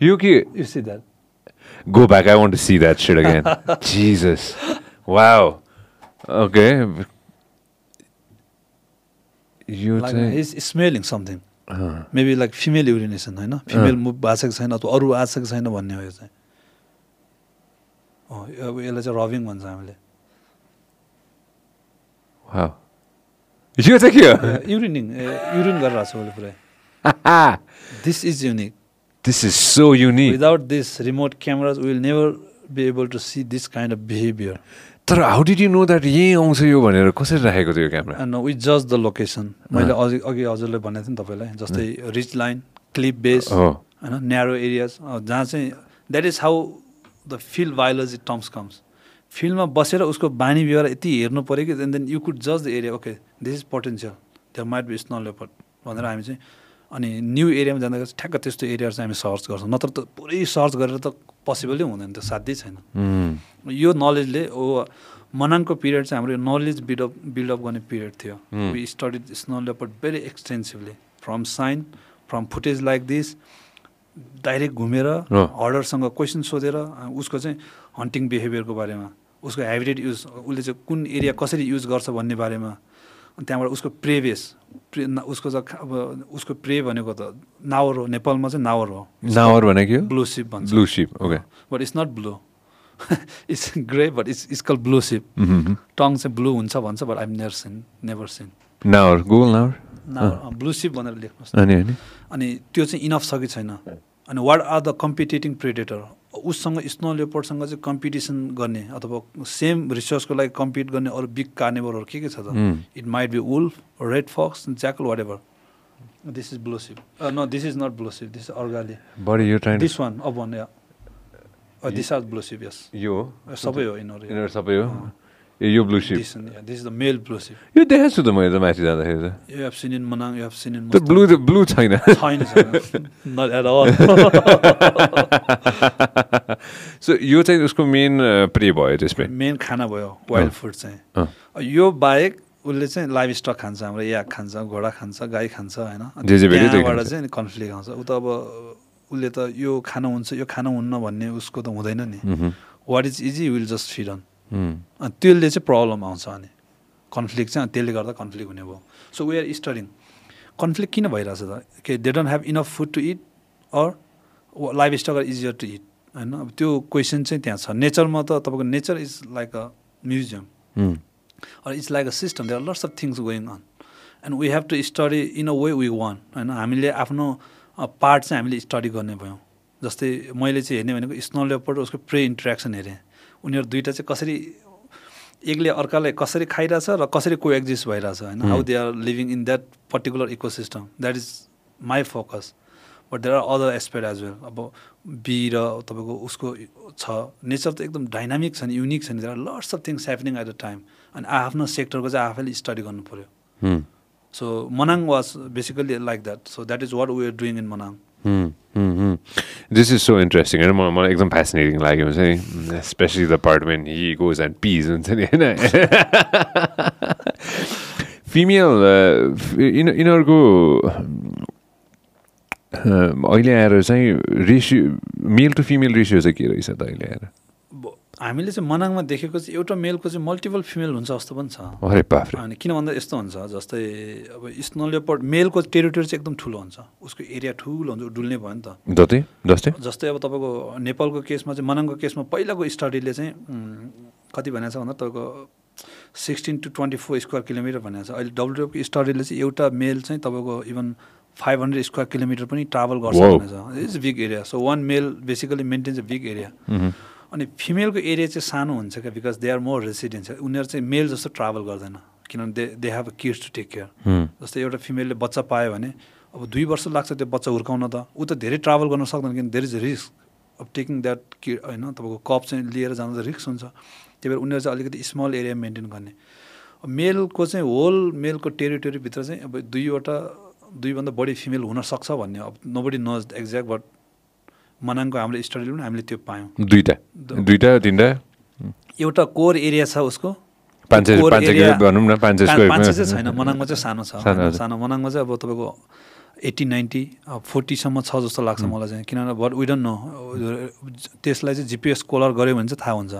यो के? You see that Go back. I want to see that shit again. (laughs) Jesus. Wow. Okay. Smelling something अँ, मेबी लाइक फिमेल युरिनेसन होइन फिमेल मुभ भएको छ कि छैन अथवा अरू आएको छ कि छैन भन्ने हो यो चाहिँ हो यो- अब यसलाई चाहिँ रभिङ भन्छ हामीले wow. यो चाहिँ के हो युरिनिङ युरिन गरिरहेको छ उसले पुरै this is unique this is so unique without this remote cameras will never be able to see this kind of behaviour तर how did you know that यहीँ आउँछ यो भनेर? कसरी राखेको थियो क्यामेरा? एन्ड वी जज द लोकेसन मैले अघि अघि हजुरले भनेको थिएँ नि तपाईँलाई जस्तै रिच लाइन क्लिप बेस होइन न्यारो एरियाज जहाँ चाहिँ that is how the field biology terms comes फिल्डमा बसेर उसको बानी व्यवहार यति हेर्नु पऱ्यो कि एन्ड देन यु कुड जज the area okay this is potential there might be snow leopard भनेर हामी चाहिँ अनि न्यू एरियामा जाँदाखेरि चाहिँ ठ्याक्क त्यस्तो एरियाहरू चाहिँ हामी सर्च गर्छौँ नत्र त पुरै सर्च गरेर त पोसिबलै हुँदैन त्यो साध्यै छैन यो नलेजले ओ मनाङको पिरियड चाहिँ हाम्रो नलेज बिल्डअप बिल्डअप गर्ने पिरियड थियो. We study snow leopard very extensively from sign from footage like this direct घुमेर. हर्डरसँग क्वेसन सोधेर उसको चाहिँ हन्टिङ बिहेभियरको बारेमा उसको हेबिटेट युज उसले चाहिँ कुन एरिया कसरी युज गर्छ भन्ने बारेमा अनि त्यहाँबाट उसको प्रेवेस प्रे उसको खा- अब उसको प्रे भनेको त नावर हो। नेपालमा चाहिँ नावर हो। नावर भनेको ब्लू सिप भन्छ। Blue sheep okay but it's not blue it's grey but it's it's call blue sheep. Tongue चाहिँ ब्लू हुन्छ भन्छ but I'm never seen never seen Nawar Google नावर ब्लू सिप भनेर लेख्नुहोस् अनि त्यो चाहिँ इनफ छ कि छैन? अनि what are the competing predator उससँग snow लेपर्डसँग चाहिँ कम्पिटिसन गर्ने अथवा सेम रिसर्चको लागि कम्पिट गर्ने अरू बिग कार्नेभरहरू के के छ त. It might be wolf red fox jackal whatever this is blue sheep न this is not blue sheep this is argali body यो टाइम दिस वान अब भने दिस आर ब्लू सिप यस यो सबै हो यिनीहरू यिनीहरू सबै हो? ए यो blue sheep this this is the male blue sheep यो देखाएको छु त मैले त माथि जाँदाखेरि त ब्लू त ब्लू छैन सो यो चाहिँ उसको मेन प्रे भयो त्यसमै मेन खाना भयो वाइल्ड फुड चाहिँ। यो बाहेक उसले चाहिँ लाइभ स्टक खान्छ हाम्रो याक खान्छ घोडा खान्छ गाई खान्छ होइन त्यहाँबाट। चाहिँ कन्फ्लिक्ट आउँछ ऊ त अब उसले त यो खान हुन्छ यो खान हुन्न भन्ने उसको त हुँदैन नि what is easy will just feed अनि त्यसले चाहिँ प्रब्लम आउँछ अनि। कन्फ्लिक्ट चाहिँ अनि त्यसले गर्दा कन्फ्लिक्ट हुने भयो। So we are studying conflict किन भइरहेछ त? के they don't have enough food to eat or livestock are easier to eat होइन? अब त्यो क्वेसन चाहिँ त्यहाँ छ। नेचरमा त तपाईँको nature is like a museum or it's like a system. There are lots of things going on. And we have to study in a way we want होइन? हामीले आफ्नो पार्ट चाहिँ हामीले स्टडी गर्ने भयौँ। जस्तै मैले चाहिँ हेर्ने भनेको स्नो लेपर्ड उसको प्रे इन्ट्रेक्सन हेरेँ। उनीहरू दुइटा चाहिँ कसरी एकले अर्कालाई कसरी खाइरहेछ र कसरी को एक्जिस्ट भइरहेछ होइन? How they are living in that particular ecosystem that is my focus but there are other aspect as well अब बी र तपाईँको उसको छ। नेचर त एकदम डाइनामिक छ नि युनिक छ नि। There are lots of things happening at a time अनि आफ्नो सेक्टरको चाहिँ आफैले स्टडी गर्नु पऱ्यो so Manang was basically like that so that is what we are doing in Manang. This is so interesting होइन म- मलाई एकदम फेसिनेटिङ लाग्यो हुन्छ नि specially the part when he goes and pees हुन्छ नि होइन फिमेल यिन यिनीहरूको अहिले आएर चाहिँ ratio male to female ratio चाहिँ के रहेछ त अहिले आएर? हामीले चाहिँ मनाङमा देखेको चाहिँ एउटा मेलको चाहिँ मल्टिपल फिमेल हुन्छ जस्तो पनि छ। अनि किन भन्दा यस्तो हुन्छ जस्तै अब स्नो लेपर्ड मेलको टेरिटोरी चाहिँ एकदम ठुलो हुन्छ। उसको एरिया ठुलो हुन्छ डुल्ने भयो नि त। जस्तै? जस्तै अब तपाईँको नेपालको केसमा चाहिँ मनाङको केसमा पहिलाको स्टडीले चाहिँ कति भनेको छ भन्दा तपाईँको sixteen to twenty four square kilometre भनेको छ। अहिले डब्लुडिएफको स्टडीले चाहिँ एउटा मेल चाहिँ तपाईँको even five hundred square kilometre पनि ट्राभल गर्छ. भनेको छ। It's big area so one male basically maintains a big area अनि फिमेलको एरिया चाहिँ सानो हुन्छ क्या because they are more residence उनीहरू चाहिँ मेल जस्तो ट्राभल गर्दैन किनभने they they have a kids to take care जस्तै एउटा फिमेलले बच्चा पायो भने अब दुई वर्ष लाग्छ त्यो बच्चा हुर्काउन त। ऊ त धेरै ट्राभल गर्न सक्दैन किन देयर इज रिस्क अब टेकिङ द्याट कि होइन तपाईँको कप चाहिँ लिएर जाँदा त रिस्क हुन्छ। त्यही भएर उनीहरू चाहिँ अलिकति स्मल एरिया मेन्टेन गर्ने। मेलको चाहिँ होल मेलको टेरिटोरीभित्र चाहिँ अब दुईवटा दुईभन्दा बढी फिमेल हुनसक्छ भन्ने अब नोबडी नज एक्ज्याक्ट बट मनाङको हाम्रो स्टडीले पनि हामीले त्यो पायौँ। दुईवटा। दुईवटा तिनवटा। एउटा कोर एरिया छ उसको। भनौँ न पाँच चाहिँ छैन मनाङमा चाहिँ सानो छ। सानो मनाङमा चाहिँ अब तपाईँको एट्टी नाइन्टी फोर्टीसम्म छ जस्तो लाग्छ मलाई चाहिँ। किनभने बट डोन्ट नो त्यसलाई चाहिँ जिपिएस कोलर गऱ्यो भने चाहिँ थाहा हुन्छ।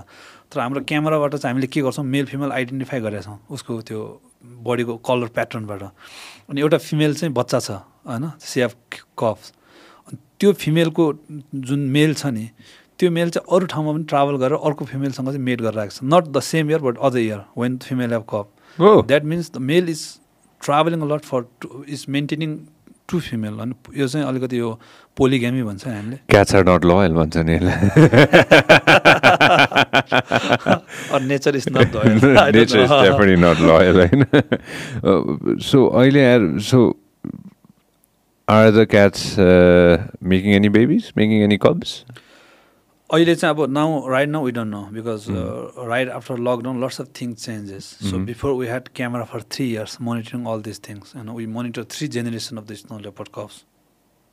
तर हाम्रो क्यामेराबाट चाहिँ हामीले के गर्छौँ मेल फिमेल आइडेन्टिफाई गरेका छौँ उसको त्यो बडीको कलर प्याटर्नबाट। अनि एउटा फिमेल चाहिँ बच्चा छ होइन? कफ्स अनि त्यो फिमेलको जुन मेल छ नि त्यो मेल चाहिँ अरू ठाउँमा पनि ट्राभल गरेर अर्को फिमेलसँग चाहिँ मेट गरेर आएको छ not the same year but other year when female have cub. That means the male is travelling lot for is maintaining two female अनि यो चाहिँ अलिकति यो पोलिग्यामी भन्छ हामीले क्याट्स आर नट लोयल भन्छ नि nature is not nature is definitely not loyal होइन? (laughs) सो अहिले आएर are the cats making any babies making any cubs अहिले चाहिँ अब now right now we don't know because right after lockdown lots of things changes so before we had camera for three years monitoring all this things होइन we monitor three generation of the snow leopard cubs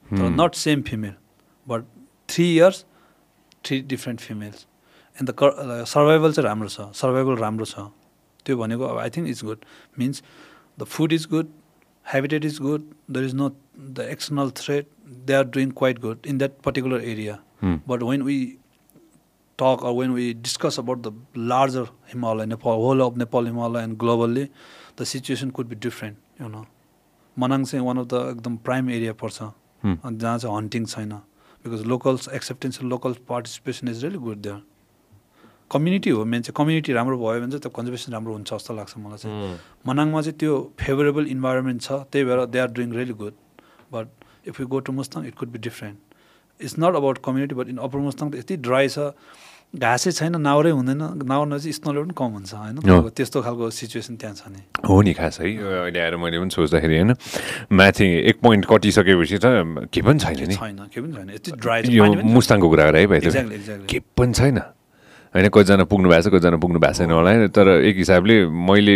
तर not same female but three years three different females and the survival चाहिँ राम्रो छ सर्भाइभल राम्रो छ. त्यो भनेको अब I think is good means the food is good habitat is good there is no the external threat they are doing quite good in that particular area But when we talk or when we discuss about the larger Himalaya, Nepal, whole of Nepal, Himalaya, and globally, the situation could be different. You know, Manang चाहिँ one of the एकदम प्राइम एरिया पर्छ Hmm. अनि जहाँ चाहिँ हन्टिङ छैन because locals acceptance local participation is really good there community हो मेन चाहिँ कम्युनिटी राम्रो भयो भने चाहिँ त्यो कन्जर्भेसन राम्रो हुन्छ जस्तो लाग्छ मलाई चाहिँ मनाङमा चाहिँ त्यो फेभरेबल इन्भाइरोमेन्ट छ त्यही भएर they are doing really good but if you go to Mustang it could be different it's not about community but in upper Mustang त यति ड्राई छ घाँसै छैन नाउरै हुँदैन नाउरमा चाहिँ स्नोले पनि कम हुन्छ होइन त्यस्तो खालको सिचुएसन त्यहाँ छ नि। हो नि खास है अहिले आएर मैले पनि सोच्दाखेरि होइन माथि एक पोइन्ट कटिसकेपछि त के पनि छैन नि। छैन के पनि छैन यति ड्राई मुस्ताङको कुरा गरे है भाइ के पनि छैन। होइन कतिजना पुग्नु भएको छ कतिजना पुग्नु भएको छैन होला होइन। तर एक हिसाबले मैले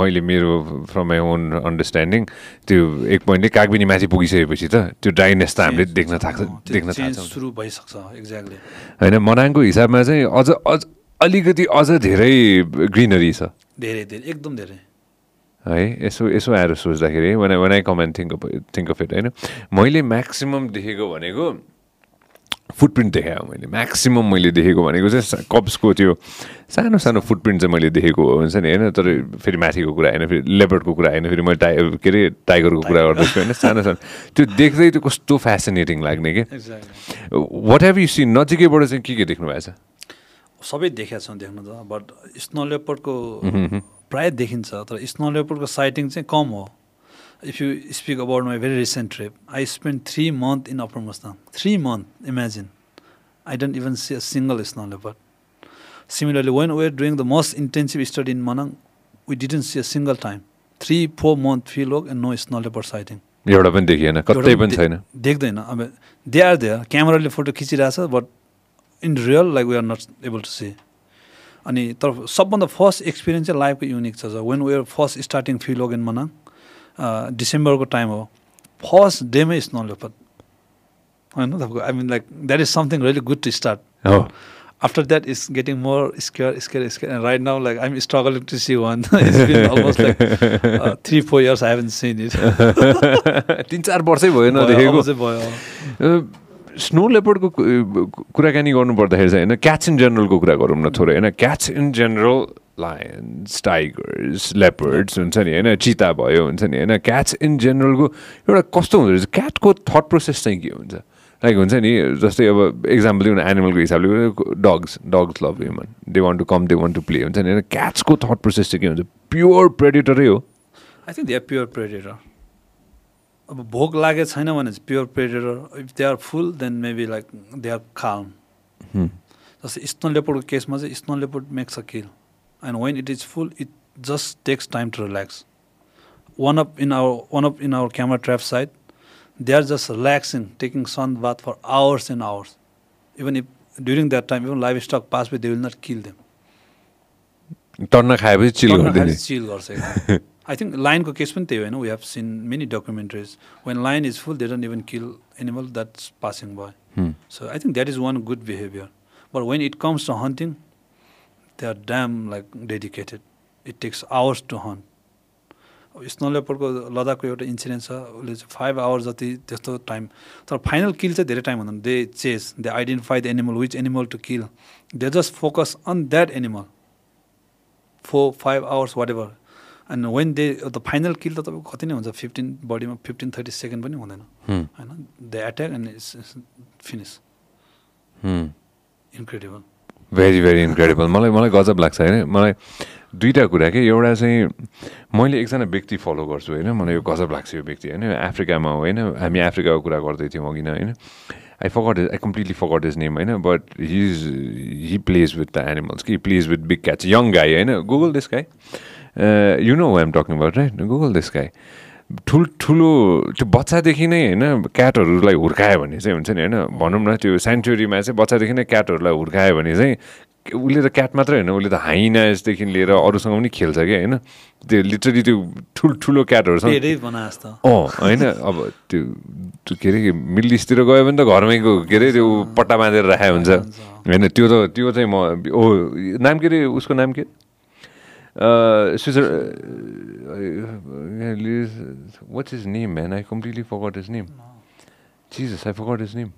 मैले मेरो फ्रम माई ओन अन्डरस्ट्यान्डिङ त्यो एक पोइन्टले कागबिनी माथि पुगिसकेपछि त त्यो ड्राइनेस त हामीले देख्न थाक्छ देख्न थाल्छौँ सुरु भइसक्छ एक्ज्याक्टली होइन मनाङको हिसाबमा चाहिँ अझ अझ अलिकति अझ धेरै ग्रिनरी छ। धेरै धेरै एकदम धेरै। है यसो यसो आएर सोच्दाखेरि one one I comment think think of it होइन। मैले म्याक्सिमम् देखेको भनेको फुटप्रिन्ट देखाएँ मैले। म्याक्सिमम् मैले देखेको भनेको चाहिँ कप्सको त्यो सानो सानो फुटप्रिन्ट चाहिँ मैले देखेको हुन्छ नि होइन तर फेरि माथिको कुरा होइन फेरि लेपर्डको कुरा होइन फेरि मैले टाइ के अरे टाइगरको कुरा गर्दैछु होइन सानो सानो। त्यो देख्दै त्यो कस्तो फेसिनेटिङ लाग्ने कि? वाट हेभ यु सिन नजिकैबाट चाहिँ के के देख्नु भएको छ? सबै देखेका छौँ देख्न त बट स्नो लेपर्डको प्रायः देखिन्छ तर स्नो लेपर्डको साइटिङ चाहिँ कम हो। If you speak about my very recent trip, I spent three months in Upper Mustang. Three months, imagine. I didn't even see a single snow leopard. Similarly, when we were doing the most intensive study in Manang, we didn't see a single time. Three, four months field work and no snow leopard sighting. एउटा पनि देखिएन कतै पनि छैन देख्दैन अब दे आर देयर क्यामेराले photo खिचिरहेछ but in real like we are not able to see अनि तर सबभन्दा फर्स्ट एक्सपिरियन्स चाहिँ लाइफको युनिक छ when we are first starting field work in Manang डिसेम्बरको time हो। फर्स्ट डेमै स्नो लेपर्ड होइन तपाईँको I mean like that is something really good to start after that is getting more scarce scarce scarce right now like I am struggling to see one three four years I haven't seen it तिन चार वर्षै भयो नदेखेको भयो स्नो लेपर्डको कुराकानी गर्नु पर्दाखेरि चाहिँ होइन क्याच इन जेनरलको कुरा गरौँ न थोरै होइन catch in general lions tigers leopards हुन्छ नि होइन चिता भयो हुन्छ नि होइन क्याट्स इन जेनरलको एउटा कस्तो हुँदो रहेछ क्याटको थट प्रोसेस चाहिँ के हुन्छ? लाइक हुन्छ नि जस्तै अब इक्जाम्पल दिउँ न एनिमलको हिसाबले dogs dogs love human they want to come they want to play हुन्छ नि होइन क्याट्सको थट प्रोसेस चाहिँ के हुन्छ? प्योर प्रेडिटरै हो। I think they are pure predator अब भोक लागेको छैन भने चाहिँ pure predator if they are full then maybe like they are calm जस्तै स्नो लेपोर्डको केसमा चाहिँ snow leopard makes a kill and when it is full it just takes time to relax one up in our one up in our camera trap site they are just relaxing taking sun bath for hours and hours even if during that time even livestock pass by they will not kill them टन्न खाएपछि चिल गरिदिने चिल गर्छ (laughs) आई थिङ्क लाइनको केस पनि त्यही होइन we have seen many documentaries when lion is full they don't even kill animal that's passing by so I think that is one good behaviour but when it comes to hunting they are damn like dedicated it takes hours to hunt snow लेपर्डको लद्दाखको एउटा इन्सिडेन्ट छ उसले चाहिँ फाइभ आवर्स जति त्यस्तो टाइम तर फाइनल किल चाहिँ धेरै टाइम हुँदैन. They chase they identify the animal which animal to kill they just focus on that animal four five hours whatever and when they the final kill त तपाईँको कति नै हुन्छ फिफ्टिन बडीमा फिफ्टिन थर्टी सेकेन्ड पनि हुँदैन. होइन? They attack and finish incredible very very incredible मलाई मलाई गजब लाग्छ होइन? मलाई दुईवटा कुरा के एउटा चाहिँ मैले एकजना व्यक्ति फलो गर्छु होइन? मलाई यो गजब लाग्छ यो व्यक्ति होइन? अफ्रिकामा होइन? हामी अफ्रिकाको कुरा गर्दै थियौँ अघि नै होइन? I forgot is I completely forgot is name होइन? But he is he plays with the animals कि plays with big cats young guy होइन Google this guy you know why am talking about right Google this guy ठुल्ठुलो त्यो बच्चादेखि नै होइन क्याटहरूलाई हुर्कायो भने चाहिँ हुन्छ नि होइन भनौँ न त्यो सेन्चुरीमा चाहिँ बच्चादेखि नै क्याटहरूलाई हुर्कायो भने चाहिँ उसले त क्याट मात्रै होइन उसले त हाइनाजदेखि लिएर अरूसँग पनि खेल्छ क्या होइन। त्यो लिटरली त्यो ठुल्ठुलो क्याटहरूसँग अँ होइन अब त्यो के अरे मिडल इस्टतिर गयो भने त घरमैको के अरे त्यो पट्टा बाँधेर राखेको हुन्छ। होइन त्यो त त्यो चाहिँ म ओ नाम के अरे उसको नाम के? Switzerland. Uh, what's his name, man? I completely forgot his name. Jesus, I forgot his name.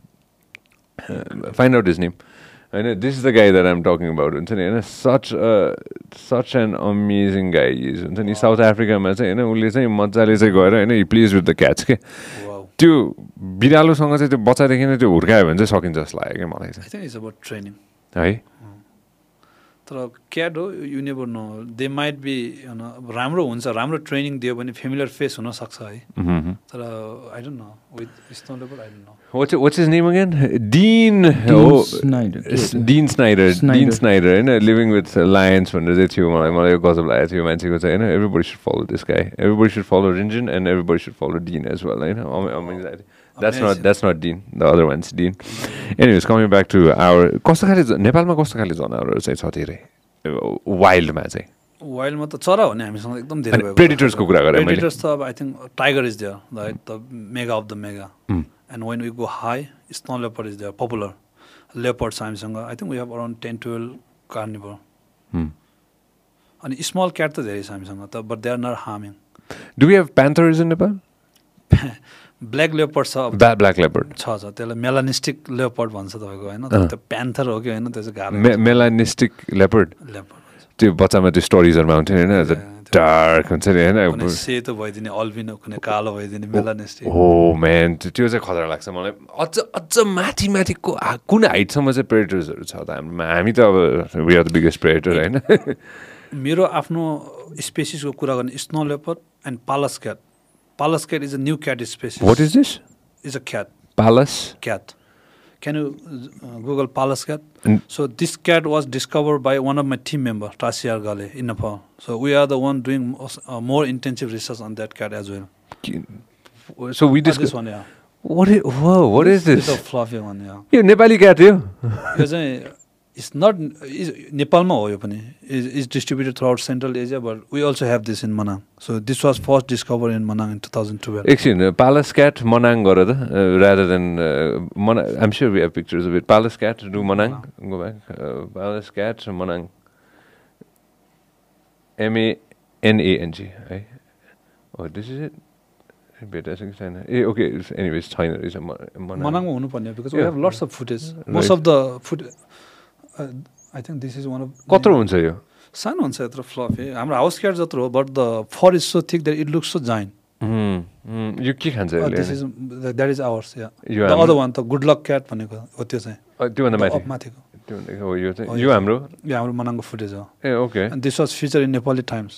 Uh, find out his name. I know this is the guy that I'm talking about. हुन्छ नि होइन such such an amazing guy is हुन्छ नि साउथ अफ्रिकामा चाहिँ होइन उसले चाहिँ मजाले चाहिँ गएर होइन he plays with the cats के त्यो बिरालोसँग चाहिँ त्यो बच्चादेखि नै त्यो हुर्कायो भने चाहिँ सकिन्छ जस्तो लाग्यो क्या मलाई चाहिँ है तर क्याट हो you never know they might be राम्रो हुन्छ राम्रो ट्रेनिङ दियो भने फेमिलियर फेस हुनसक्छ है तर I don't know with level I don't know What's what's his name again? Dean. Dean oh, Snyder. Dean Snyder. Snyder. Dean Snyder. होइन लिभिङ विथ लायन्स भनेर चाहिँ थियो मलाई मलाई यो गजब लागेको थियो मान्छेको चाहिँ होइन everybody should follow this guy everybody should follow Rinjan and everybody should follow Dean as well होइन that's not that's not Dean the other ones Dean anyways coming back to our कस्तो खाले नेपालमा कस्तो खाले जनावरहरू चाहिँ छ धेरै. वाइल्डमा चाहिँ. वाइल्डमा त चरा हो नि हामीसँग एकदम धेरै प्रेडिटर्सको कुरा गरेँ प्रेडिटर्स त अब I think tiger is there right the mega of the mega and when we go high snow leopard is there popular leopard हामीसँग I think we have around ten twelve carnivore अनि स्मल क्याट त धेरै छ हामीसँग त but they are not harming do we have panthers in Nepal black leopard छ ब्ल्याक लेपर्ड छ छ। त्यसलाई मेलानिस्टिक लेपर्ड भन्छ तपाईँको होइन। त्यो प्यान्थर हो कि होइन? त्यो चाहिँ गाह्रो मेलानिस्टिक लेपर्ड लेपर्ड त्यो बच्चामा त्यो स्टोरिजहरूमा हुन्थ्यो नि होइन? डार्क हुन्छ। नि होइन? सेतो भइदिने अल्बिनो कुनै कालो भइदिने मेलानिस्टिक हो म्यान त्यो चाहिँ खतरा लाग्छ मलाई। अझ अझ माथि माथिको कुन हाइटसम्म चाहिँ प्रेडिटर्सहरू छ त हाम्रोमा? हामी त अब we are the biggest predator होइन? मेरो आफ्नो स्पेसिसको कुरा गर्ने snow leopard and Pallas cat Pallas cat is a new cat species what is this is a cat Pallas cat. Can you uh, Google Palas cat? Mm. So this cat was discovered by one of my team member, Tasiar Gale, in Nepal. So we are the one doing most, uh, more intensive research on that cat as well. So we Uh, this discuss one, yeah. What is what is This this is a fluffy one, yeah. यो नेपाली क्याट हो यो इट्स नट इज नेपालमा हो यो पनि is is distributed throughout central Asia but we also have this in Manang so this was first discover in Manang in two thousand twelve एकछिन प्यालस क्याट मनाङ गर त रादर देन मना I'm sure we have pictures of it Pallas cat do Manang go back Pallas cat Manang M N A N G है हो दिस इज इट भेटाएको छ कि छैन ए ओके एनिवेज छैन रहेछ मनाङमा हुनुपर्ने because we. Have lots of footage. Most of the foot I think this is one of कत्रो हुन्छ यो? सानो हुन्छ यत्रो फ्लफी हाम्रो हाउस क्याट जत्रो हो but the fur is so thick that it looks so जाइन यो के खान्छ this? Is that is ours other one त गुड लक क्याट भनेको हो त्यो चाहिँ। त्योभन्दा माथि। माथिको। यो चाहिँ यो यो हाम्रो? यो हाम्रो मनाङको फुटेज हो। ए okay this was feature in Nepali Times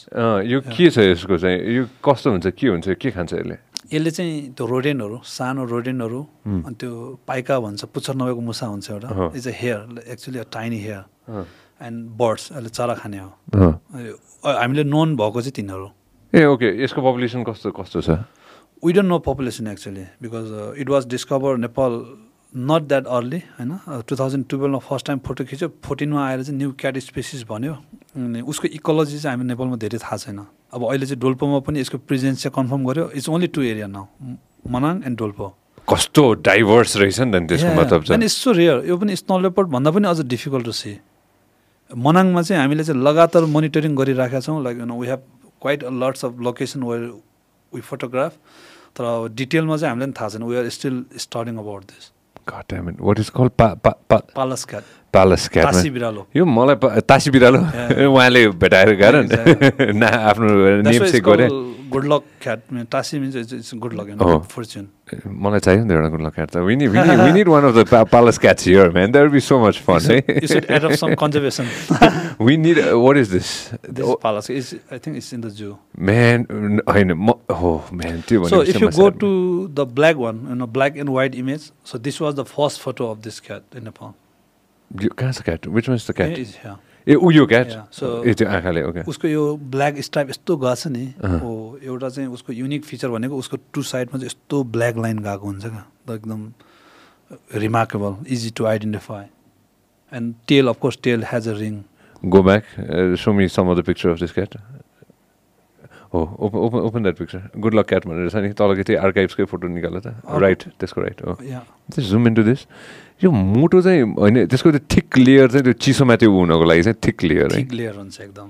यो के छ यसको चाहिँ? यो कस्तो हुन्छ? के हुन्छ? के खान्छ यसले? यसले चाहिँ त्यो रोडेनहरू सानो रोडेनहरू। अनि त्यो पाइका भन्छ पुच्छर नभएको मुसा हुन्छ एउटा। Is a hare actually a tiny hare and birds यसले चरा खाने हो। हामीले नोन भएको चाहिँ तिनीहरू। ए ओके यसको पपुलेसन कस्तो कस्तो छ? We don't know population actually because it was discover Nepal not that early होइन? टु थाउजन्ड टुवेल्भमा फर्स्ट टाइम फोटो खिच्यो फोर्टिनमा आएर चाहिँ न्यू क्याट स्पेसिस भन्यो। अनि उसको इकोलोजी चाहिँ हामी नेपालमा धेरै थाहा छैन। अब अहिले चाहिँ डोल्पोमा पनि यसको प्रेजेन्स चाहिँ कन्फर्म गर्यो। It's only two area now Manang and Dolpo कस्तो डाइभर्स रहेछ नि त त्यसको मतलब इट्स सो रेयर यो पनि स्नो लेपर्ड भन्दा पनि अझ डिफिकल्ट टु सी मनाङमा चाहिँ हामीले चाहिँ लगातार मोनिटरिङ गरिराखेका छौँ like you know we have quite lots of location where we photograph तर अब डिटेलमा चाहिँ हामीलाई पनि थाहा छैन। We are still starting about this pa, pa, pa, Pallas cat man? बिरालो यो मलाई तासी बिरालो. उहाँले भेटाएर Exactly. (laughs) ना आफ्नो नेम चाहिँ गरे good luck cat Tashi means it's good luck Oh. Fortune मलाई चाहियो नि त. एउटा क्याट त we need we need one of the Pallas cats here man there be so much fun you of some conservation है we need what is this this Pallas is I it's in the zoo man म हो म्यान त्यो So if you भनेपछि go म to the black one, you know, black and white image, so this was the first photo of this cat in Nepal. सानो- यो कहाँ छ cat which is the cat. ए ऊ यो क्याट ए त्यो आँखाले ओके उसको यो ब्ल्याक स्ट्राइप यस्तो गएको छ नि। हो एउटा चाहिँ उसको युनिक फिचर भनेको उसको टु साइडमा चाहिँ यस्तो ब्ल्याक लाइन गएको हुन्छ क्या। एकदम remarkable easy to identify and tell of course tell has a ring back, uh, show me some of the picture of this cat. Oh, open, open, open that picture. Good luck cat भनेर छ नि तलको त्यो आर्काइभ्सकै फोटो निकाल त राइट त्यसको राइट हो जुम इन्टु दिस यो मोटो चाहिँ होइन त्यसको त्यो थिक लेयर चाहिँ त्यो चिसोमा त्यो हुनको लागि चाहिँ थिक लेयर है। थिक लेयर हुन्छ एकदम।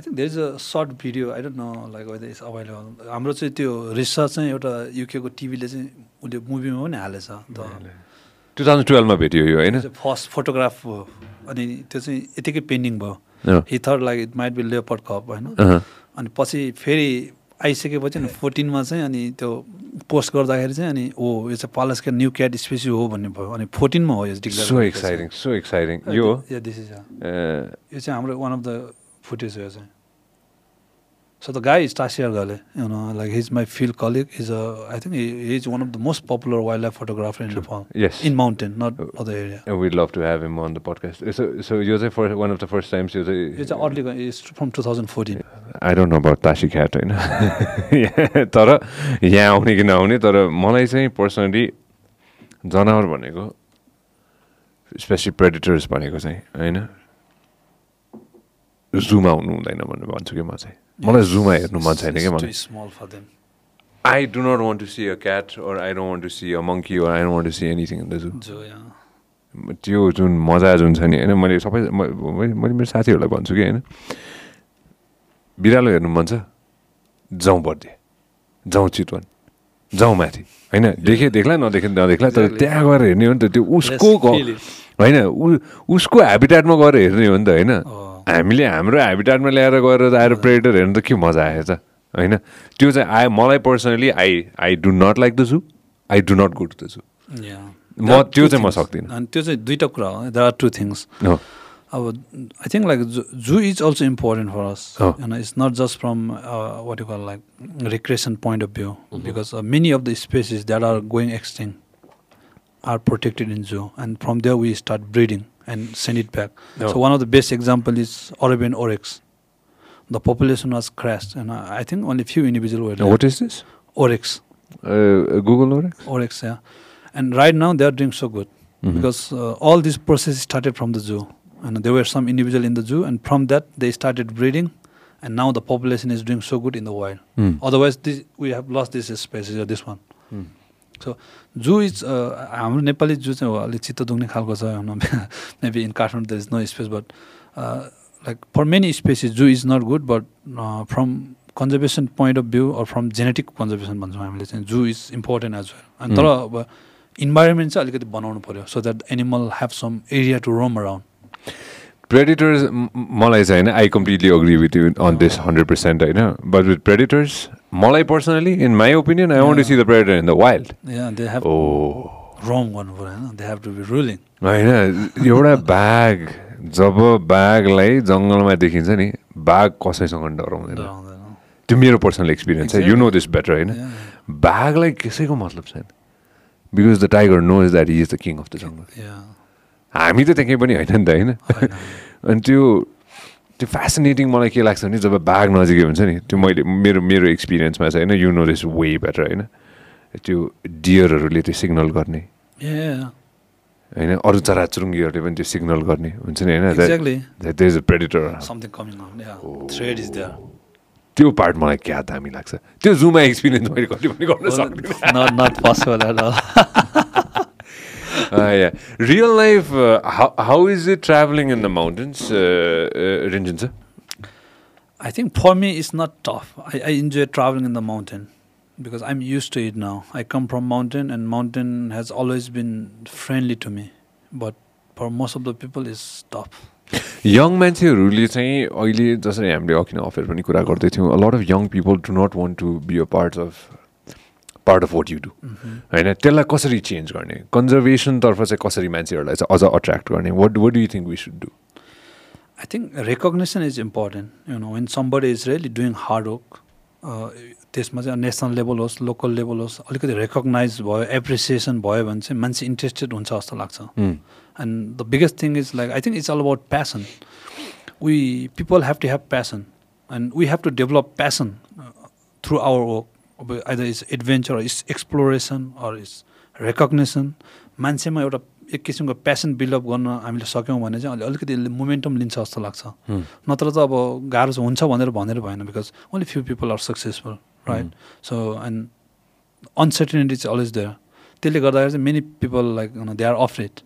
Think there is a short video I don't know like whether it's available. हाम्रो चाहिँ त्यो रिसर्च चाहिँ एउटा युकेको टिभीले चाहिँ उसले मुभीमा पनि हालेछ त। 2012 मा भेटियो यो होइन? फर्स्ट फोटोग्राफ हो। अनि त्यो चाहिँ यतिकै पेन्डिङ भयो। अँ, he third like it might be leopard cub होइन? अँ, अनि पछि फेरि आइसकेपछि अनि फोर्टिनमा चाहिँ अनि त्यो पोस्ट गर्दाखेरि चाहिँ अनि ओ यो चाहिँ पालसका न्यू क्याट स्पेसी हो भन्ने भयो। अनि फोर्टिनमा हो यो so exciting, so exciting. यो दिस इज यो चाहिँ हाम्रो वान अफ द फुटेज हो यो चाहिँ। So the guy is you know like his my field colleague is a I think he is one of the most popular wildlife photographer in Nepal yes. In mountain not other area And we'd love to have him on the podcast. So, so यो चाहिँ first one of the first times यो चाहिँ यो चाहिँ early is from two thousand fourteen I don't know about Tashi cat होइन तर यहाँ आउने कि नआउने तर मलाई चाहिँ पर्सनली जनावर भनेको स्पेसली प्रेडिटर्स भनेको चाहिँ होइन जुमा हुनु हुँदैन भनेर भन्छु कि म चाहिँ। मलाई जुमा हेर्नु मन छैन क्या मलाई small for them I do not want to see a cat or I don't want to see a monkey or I don't want to see anything in the zoo जो यहाँ त्यो जुन मजा जुन छ नि होइन मैले सबै मैले मेरो साथीहरूलाई भन्छु कि होइन बिरालो हेर्नु मन छ जाउँ बर्थडे जाउँ चितवन जाउँ माथि होइन देखेँ देख्ला नदेखे नदेख्ला तर. त्यहाँ गएर हेर्ने हो नि त त्यो उसको. होइन उसको हेबिटाटमा गएर हेर्ने हो नि त होइन. हामीले हाम्रो हेबिटाटमा ल्याएर गएर त आएर प्रेडेटर हेर्नु त के मजा आयो त? होइन? त्यो चाहिँ आए मलाई personally I I do not like the zoo I do not go to the zoo Yeah. म त्यो चाहिँ म. सक्दिनँ। अनि त्यो चाहिँ दुईवटा कुरा हो। देयर आर टु थिङ्स अब I think like zoo is also important for us. होइन it's not just from what you call like recreation point of view because many of the species that are going extinct are protected in zoo and from there we start breeding and send it back Oh. So one of the best example is Arabian oryx the population was crash and I think only few individual what is this oryx Google ओरे oryx yeah and right now they are doing so good Mhm. because uh, all this process started from the zoo and there were some individual in the zoo and from that they started breeding and now the population is doing so good in the wild Hmm. otherwise this, we have lost this species or this one so zoo is uh, हाम्रो नेपाली जू चाहिँ हो अलिक चित्त दुख्ने खालको छ maybe in Kathmandu there is no space but like for many species zoo is not good but from conservation point of view or from genetic conservation भन्छौँ हामीले चाहिँ zoo is important as well अनि तर अब इन्भाइरोमेन्ट चाहिँ अलिकति बनाउनु पऱ्यो so that animal have some area to roam around predators मलाई चाहिँ होइन I completely agree with you on this hundred percent होइन? बट विथ प्रेडिटर्स मलाई personally in my opinion I want to see the predator in the wild roam गर्नु पऱ्यो होइन they have to be ruling होइन एउटा बाघ जब बाघलाई जङ्गलमा देखिन्छ नि बाघ कसैसँग डराउँदैन। त्यो मेरो पर्सनल एक्सपिरियन्स छ यु नो दिस बेटर होइन. बाघलाई कसैको मतलब छैन। Because the tiger knows that is the king of the jungle हामी त त्यही पनि होइन नि त होइन। (laughs) अनि त्यो त्यो फेसिनेटिङ मलाई के लाग्छ भने जब बाघ नजिकै हुन्छ नि त्यो मैले मेरो मेरो एक्सपिरियन्समा चाहिँ होइन you know this way better होइन। त्यो डियरहरूले त्यो सिग्नल गर्ने। होइन अरू चराचुरुङ्गीहरूले पनि त्यो सिग्नल गर्ने हुन्छ नि होइन? There. त्यो पार्ट मलाई क्या दामी लाग्छ। त्यो जुमा एक्सपिरियन्स मैले कति पनि गर्न सक्दिनँ। (laughs) all. Real life how is it travelling in the mountains Rinjan sir I think for me it's not tough. I, I enjoy traveling in the mountain because I'm used to it now. I come from mountain and mountain has always been friendly to me. But for most of the people it's tough. Young मान्छेहरूले चाहिँ अहिले जसरी हामीले अघि नै अफेयर पनि कुरा गर्दै थियौँ lot of young people do not want to be a part of part of what you do होइन त्यसलाई कसरी चेन्ज गर्ने? कन्जर्भेसनतर्फ चाहिँ कसरी मान्छेहरूलाई चाहिँ अझ अट्र्याक्ट गर्ने? What what do you think we should do I think recognition is important. You know, when somebody is really doing hard work, uh, त्यसमा चाहिँ नेसनल लेभल होस् लोकल लेभल होस् अलिकति रेकगनाइज भयो एप्रिसिएसन भयो भने चाहिँ मान्छे इन्ट्रेस्टेड हुन्छ जस्तो लाग्छ। And the biggest thing is like I think it's all about passion we people have to have passion and we have to develop passion through our work अब either is adventure is exploration or is recognition मान्छेमा एउटा एक किसिमको प्यासन बिल्डअप गर्न हामीले सक्यौँ भने चाहिँ अलि अलिकति मोमेन्टम लिन्छ जस्तो लाग्छ। नत्र त अब गाह्रो हुन्छ भनेर भनेर भएन because only few people are successful right so and uncertainty चाहिँ अलवेज देयर त्यसले गर्दाखेरि चाहिँ many people like they are afraid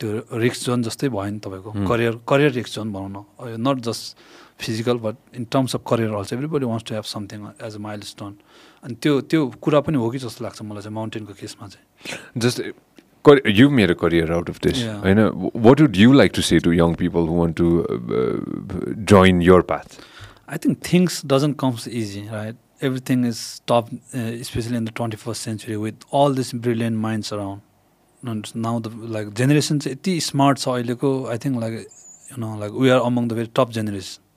त्यो रिक्स जोन जस्तै भयो नि तपाईँको। करियर करियर रिक्स जोन भनौँ न। Not just physical but in terms of career also everybody wants to have something as a milestone अनि त्यो त्यो कुरा पनि हो कि जस्तो लाग्छ मलाई चाहिँ माउन्टेनको केसमा चाहिँ जस्ट यु मेरो करियर आउट अफ दिस. होइन what would you like to say to young people who want to join your path think things doesn't come easy, right? Everything is top, uh, especially in the 21st century, with all these brilliant minds around. And now the like generation चाहिँ यति स्मार्ट छ अहिलेको I think like you know like we are among the very top generation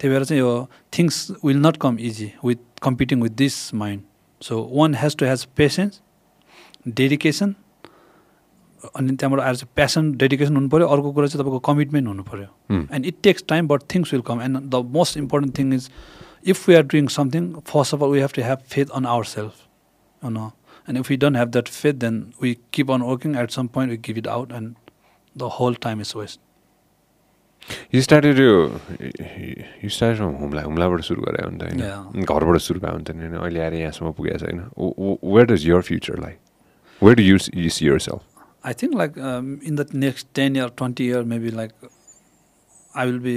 त्यही भएर चाहिँ यो things will not come easy with competing with this mind so one has to has patience dedication अनि त्यहाँबाट आएर चाहिँ प्यासन डेडिकेसन हुनु पऱ्यो अर्को कुरा चाहिँ तपाईँको कमिटमेन्ट हुनु पऱ्यो Hmm. and it takes time but things will come and the most important thing is if we are doing something first of all we have to have faith on ourselves you know and if we don't have that faith then we keep on working at some point we give it out and the whole time is waste you started यो यु स्टार्ट फ्रम हुम्ला हुम्लाबाट सुरु गरे हो नि त Yeah. होइन घरबाट सुरु भयो त होइन? अहिले आएर यहाँसम्म पुगेको छ होइन? Where does your future like where do use you see yourself think like um, in the next 10 year, 20 year, maybe like I will be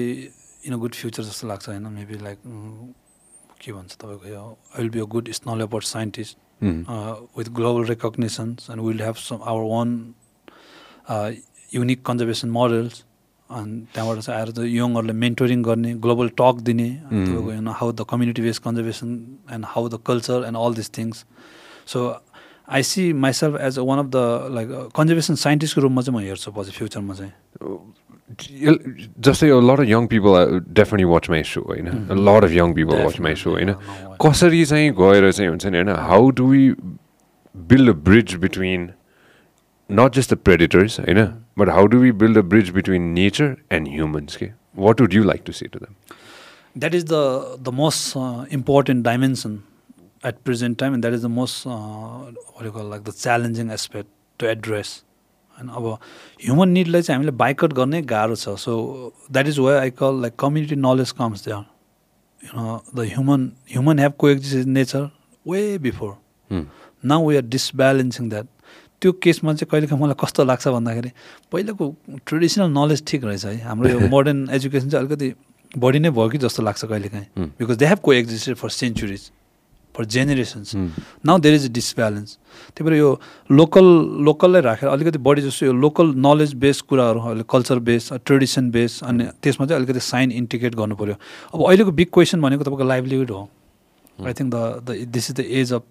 in a good future जस्तो लाग्छ होइन? मेबी लाइक के भन्छ तपाईँको यो? I will be a good snow leopard scientist. With global recognitions and will have some our one unique conservation models अनि त्यहाँबाट चाहिँ आएर चाहिँ यङहरूलाई मेन्टोरिङ गर्ने ग्लोबल टक दिने. तपाईँको how the community based conservation and how the culture and all this things so I see myself as one of the like conservation साइन्टिस्टको रूपमा चाहिँ म हेर्छु पछि फ्युचरमा चाहिँ। जस्तै lot of young people definitely watch my show होइन? Lot of young people watch my show होइन? कसरी चाहिँ गएर चाहिँ हुन्छ नि होइन? How do we build a bridge between not just the predators होइन? but how do we build a bridge between nature and humans के what would you like to say to them that is the the most uh, important dimension at present time and that is the most uh, what do you call like the challenging aspect to address होइन अब ह्युमन निडलाई चाहिँ हामीले बाइकट गर्नै गाह्रो छ so that is why I call like community knowledge comes there you the human human have coexist nature way before now we are disbalancing that त्यो केसमा चाहिँ कहिलेकाहीँ मलाई कस्तो लाग्छ भन्दाखेरि पहिलाको ट्रेडिसनल नलेज ठिक रहेछ है। हाम्रो यो (laughs) मोडर्न एजुकेसन चाहिँ अलिकति बढी नै भयो कि जस्तो लाग्छ कहिलेकाहीँ. Because they have coexisted for centuries for generations now there is a disbalance त्यही भएर यो लोकल लोकललाई राखेर अलिकति बढी जस्तो यो लोकल नलेज बेस कुराहरू अहिले कल्चर बेस ट्रेडिसन बेस अनि त्यसमा चाहिँ अलिकति साइन इन्टिग्रेट गर्नु पऱ्यो अब अहिलेको बिग क्वेसन भनेको तपाईँको लाइभलीहुड हो। I think the the this is the age of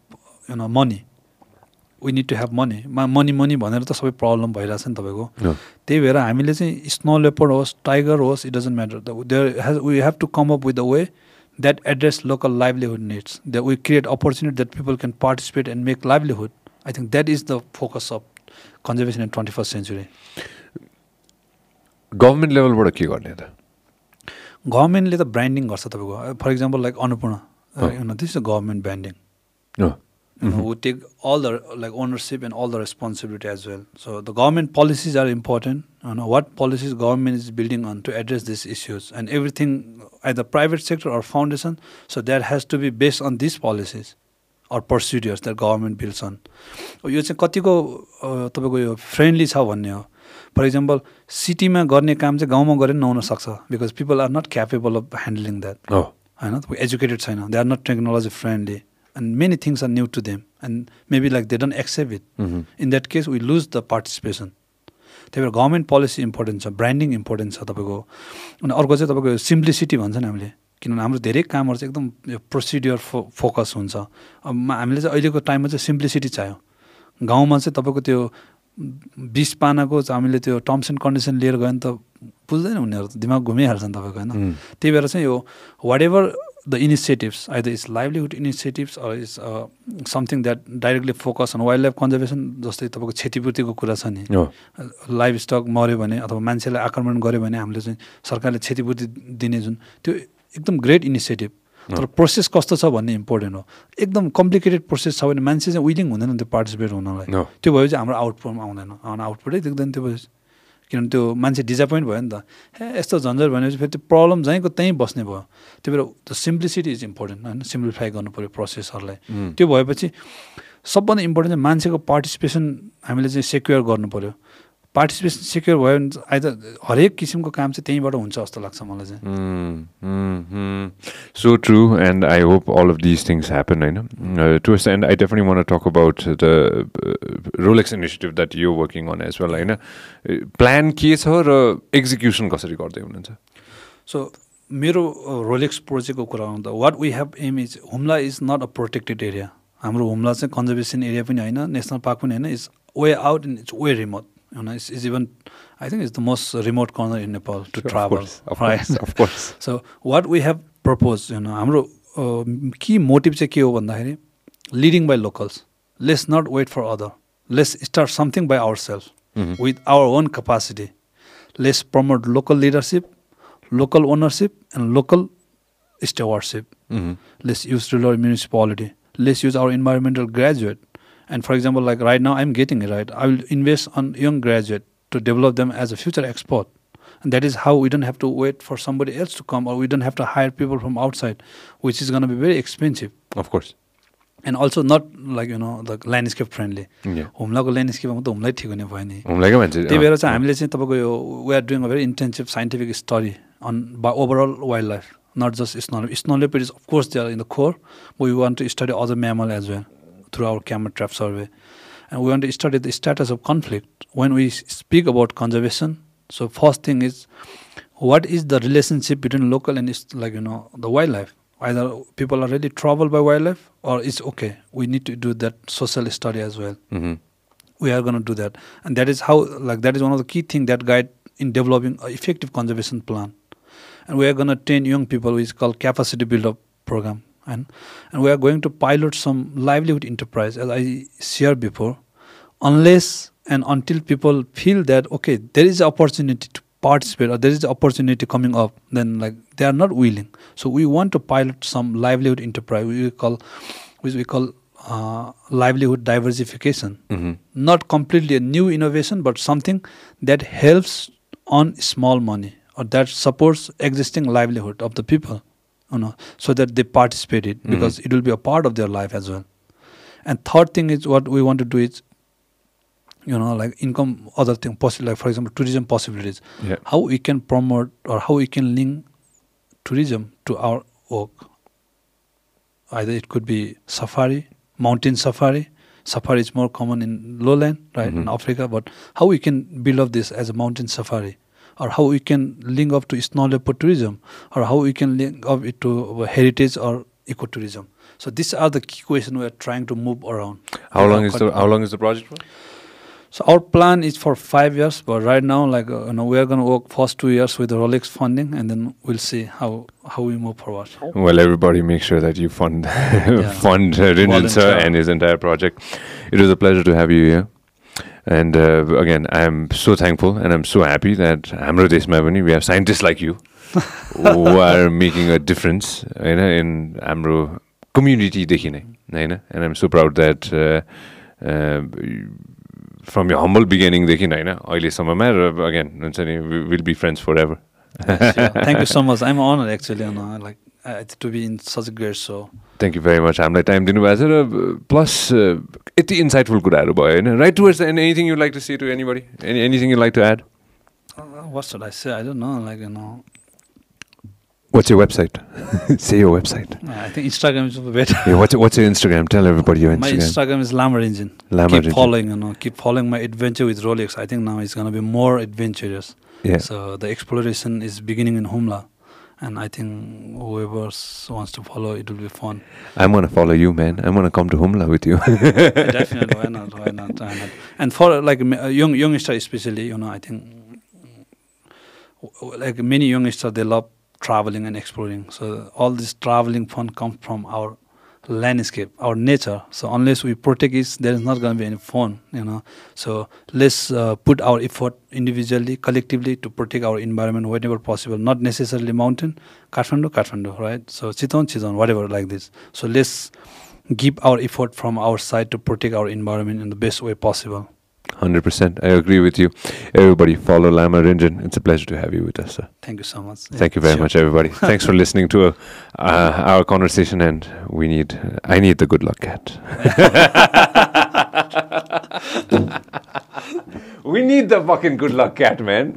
you know money we need to have money money money भनेर त सबै प्रब्लम भइरहेछ नि तपाईँको। त्यही भएर हामीले चाहिँ स्नो लेपर्ड होस् टाइगर होस् it doesn't matter there has we have to come up with the way that address local livelihood needs that we create opportunity that people can participate and make livelihood I think that is the focus of conservation in twenty first century government लेभलबाट के गर्ने त? गभर्मेन्टले त ब्रान्डिङ गर्छ तपाईँको। For example like Annapurna the government branding know, we take all the like ownership and all the responsibility as well. So the government policies are important. You know what policies government is building on to address these issues, and everything either private sector or foundation. So that has to be based on these policies or procedures that government builds on. यो चाहिँ कतिको तपाईँको यो फ्रेन्डली छ भन्ने हो फर इक्जाम्पल सिटीमा गर्ने काम चाहिँ गाउँमा गरेर नहुन सक्छ because people are not capable of handling that होइन एजुकेटेड छैन they are not technology friendly and many things are new to them and maybe like they don't accept it hmm, in that case we lose the participation त्यही भएर गभर्मेन्ट पोलिसी इम्पोर्टेन्ट छ ब्रान्डिङ इम्पोर्टेन्ट छ तपाईँको अनि अर्को चाहिँ तपाईँको सिम्प्लिसिटी भन्छ नि हामीले. किनभने हाम्रो धेरै कामहरू चाहिँ एकदम यो प्रोसिड्युर फो फोकस हुन्छ। अब हामीले चाहिँ अहिलेको टाइममा चाहिँ सिम्प्लिसिटी चाहियो। गाउँमा चाहिँ तपाईँको त्यो बिस पानाको हामीले त्यो टर्म्स एन्ड कन्डिसन लिएर गयो भने त बुझ्दैन उनीहरू दिमाग घुमिहाल्छ नि तपाईँको होइन? त्यही भएर चाहिँ यो what ever the initiatives either is livelihood initiatives or is something that directly focus on wild life conservation जस्तै तपाईँको क्षतिपूर्तिको कुरा छ नि। अँ, लाइभ स्टक मऱ्यो भने अथवा मान्छेलाई आक्रमण गर्यो भने हामीले चाहिँ सरकारले क्षतिपूर्ति दिने जुन त्यो एकदम ग्रेट इनिसिएटिभ तर प्रोसेस कस्तो छ भन्ने इम्पोर्टेन्ट हो। एकदम कम्प्लिकेटेड प्रोसेस छ भने मान्छे चाहिँ विलिङ हुँदैन त्यो पार्टिसिपेट हुनलाई। त्यो चाहिँ हाम्रो आउटपुट आउँदैन। आउटपुटै देख्दैन त्यो भएपछि किनभने त्यो मान्छे डिजापोइन्ट भयो नि त। ए यस्तो झन्झट भनेपछि फेरि त्यो प्रब्लम जहीँको त्यहीँ बस्ने भयो। त्यही भएर द सिम्प्लिसिटी इज इम्पोर्टेन्ट होइन? सिम्प्लिफाई गर्नु पऱ्यो प्रोसेसहरूलाई त्यो भएपछि सबभन्दा इम्पोर्टेन्ट चाहिँ मान्छेको पार्टिसिपेसन हामीले चाहिँ सेक्योर गर्नु पऱ्यो। पार्टिसिपेसन सेक्योर भयो भने आइदर हरेक किसिमको काम चाहिँ त्यहीँबाट हुन्छ जस्तो लाग्छ मलाई चाहिँ all of these things happen. I know. Uh, towards the end, I definitely want to talk about the uh, Rolex initiative that you're working on as well. होइन प्लान के छ र एक्जिक्युसन कसरी गर्दै हुनुहुन्छ सो मेरो रोलेक्स प्रोजेक्टको कुरा आउँदा what we have um is Humla is not a protected area हाम्रो हुम्ला चाहिँ कन्जर्भेसन एरिया पनि होइन नेसनल पार्क पनि होइन is way out in its way remote होइन it's is even I think it's the most remote corner in Nepal to travel of course, of course. So what we have propose होइन हाम्रो कि मोटिभ चाहिँ के हो भन्दाखेरि leading by locals let's not wait for other let's start something by our self Mhm. with our own capacity. Let's promote local leadership, local ownership, and local stewardship. Mhm. Let's use rural municipality. Let's use our environmental graduate. And for example, like right now, I'm getting it right. I will invest on young graduate to develop them as a future export. And that is how we don't have to wait for somebody else to come, or we don't have to hire people from outside, which is going to be very expensive. Of course. And also not like you know the landscape friendly Yeah. हुम्लाको ल्यान्डस्केपमा त हुम्लै ठिक हुने भयो नि हुम्लाकै मान्छे त्यही भएर चाहिँ हामीले चाहिँ तपाईँको यो we are doing a very intensive scientific study on by overall wild life not just snow snow leopard is of course they are in the खोर we want to study other mammal as well through our camera trap survey. And we want to study the status of conflict when we speak about conservation. So first thing is, what is the relationship between local and like you know the wildlife? Either people are really troubled by wildlife, or it's okay. We need to do that social study as well. Mm-hmm. We are going to do that, and that is how like that is one of the key thing that guide in developing an effective conservation plan. And we are going to train young people, which is called capacity build up program and and we are going to pilot some livelihood enterprise as i shared before. Unless and until people feel that okay there is opportunity to participate or there is opportunity coming up then like they are not willing. So we want to pilot some livelihood enterprise we call which we call uh, livelihood diversification. Mhm. not completely a new innovation but something that helps on small money or that supports existing livelihood of the people you know so that they participate it because it will be a part of their life as well. And third thing is what we want to do is you know like income other thing possible like for example tourism possibilities. Yeah. how we can promote or how we can link tourism to our work. Either it could be safari mountain safari. Safari is more common in lowland right in Mhm. africa but how we can build up this as a mountain safari or how we can link up to snow leopard tourism or how we can link up it to heritage or ecotourism so these are the key questions we are trying to move around How long is the. How long is the project for? So our plan is for five years, but right now, like uh, you know, we are going to work first two years with the Rolex funding, and then we'll see how how we move forward. Well, everybody make sure that you fund (laughs) fund uh, Rinjin sir and his entire project. It was a pleasure to have you here. And uh, again, I'm so thankful and I'm so happy that हाम्रो देशमा पनि we have scientists like you who are making a difference होइन in हाम्रो community-देखि नै होइन and I'm so proud that uh, uh, from your humble beginning-देखि होइन अहिलेसम्ममा र again हुन्छ नि we- we'll be friends forever. Thank you so much. I'm honored actually, you know, like uh, to be in thank you very much हामीलाई टाइम दिनुभएको छ र प्लस यति इन्साइटफुल कुराहरू भयो होइन right towards and anything you like to see to anybody any anything you like to add Uh, what should I say? I don't know. Like you know, what's your website say your website I think Instagram is better. What's what's your Instagram tell everybody your My Instagram Instagram is Lamar Engine. Lamar keep Engine. following, you know, keep following my adventure with Rolex. I think now it's gonna be more adventurous. Yeah. So the exploration is beginning in Humla, and I think whoever wants to follow, it will be fun. I'm gonna follow you man I'm gonna come to Humla with you (laughs) Definitely, why not? Why not? Why not? And for like uh, young youngster especially, you know, I think like many youngsters, they love traveling and exploring. So all this traveling fun comes from our landscape, our nature. So unless we protect it, there is not going to be any fun, you know. So let's uh, put our effort individually, collectively to protect our environment whenever possible. Not necessarily mountain, Kathmandu, Kathmandu, right? So Chiton, Chiton, whatever like this. So let's give our effort from our side to protect our environment in the best way possible. 100% I agree with you everybody follow Lama Rinjin it's a pleasure to have you with us sir Thank you so much. Thank you very much, everybody. (laughs) Thanks for listening to uh, uh, our conversation, and we need, I need the good luck cat. (laughs) (laughs) we need the fucking good luck cat, man.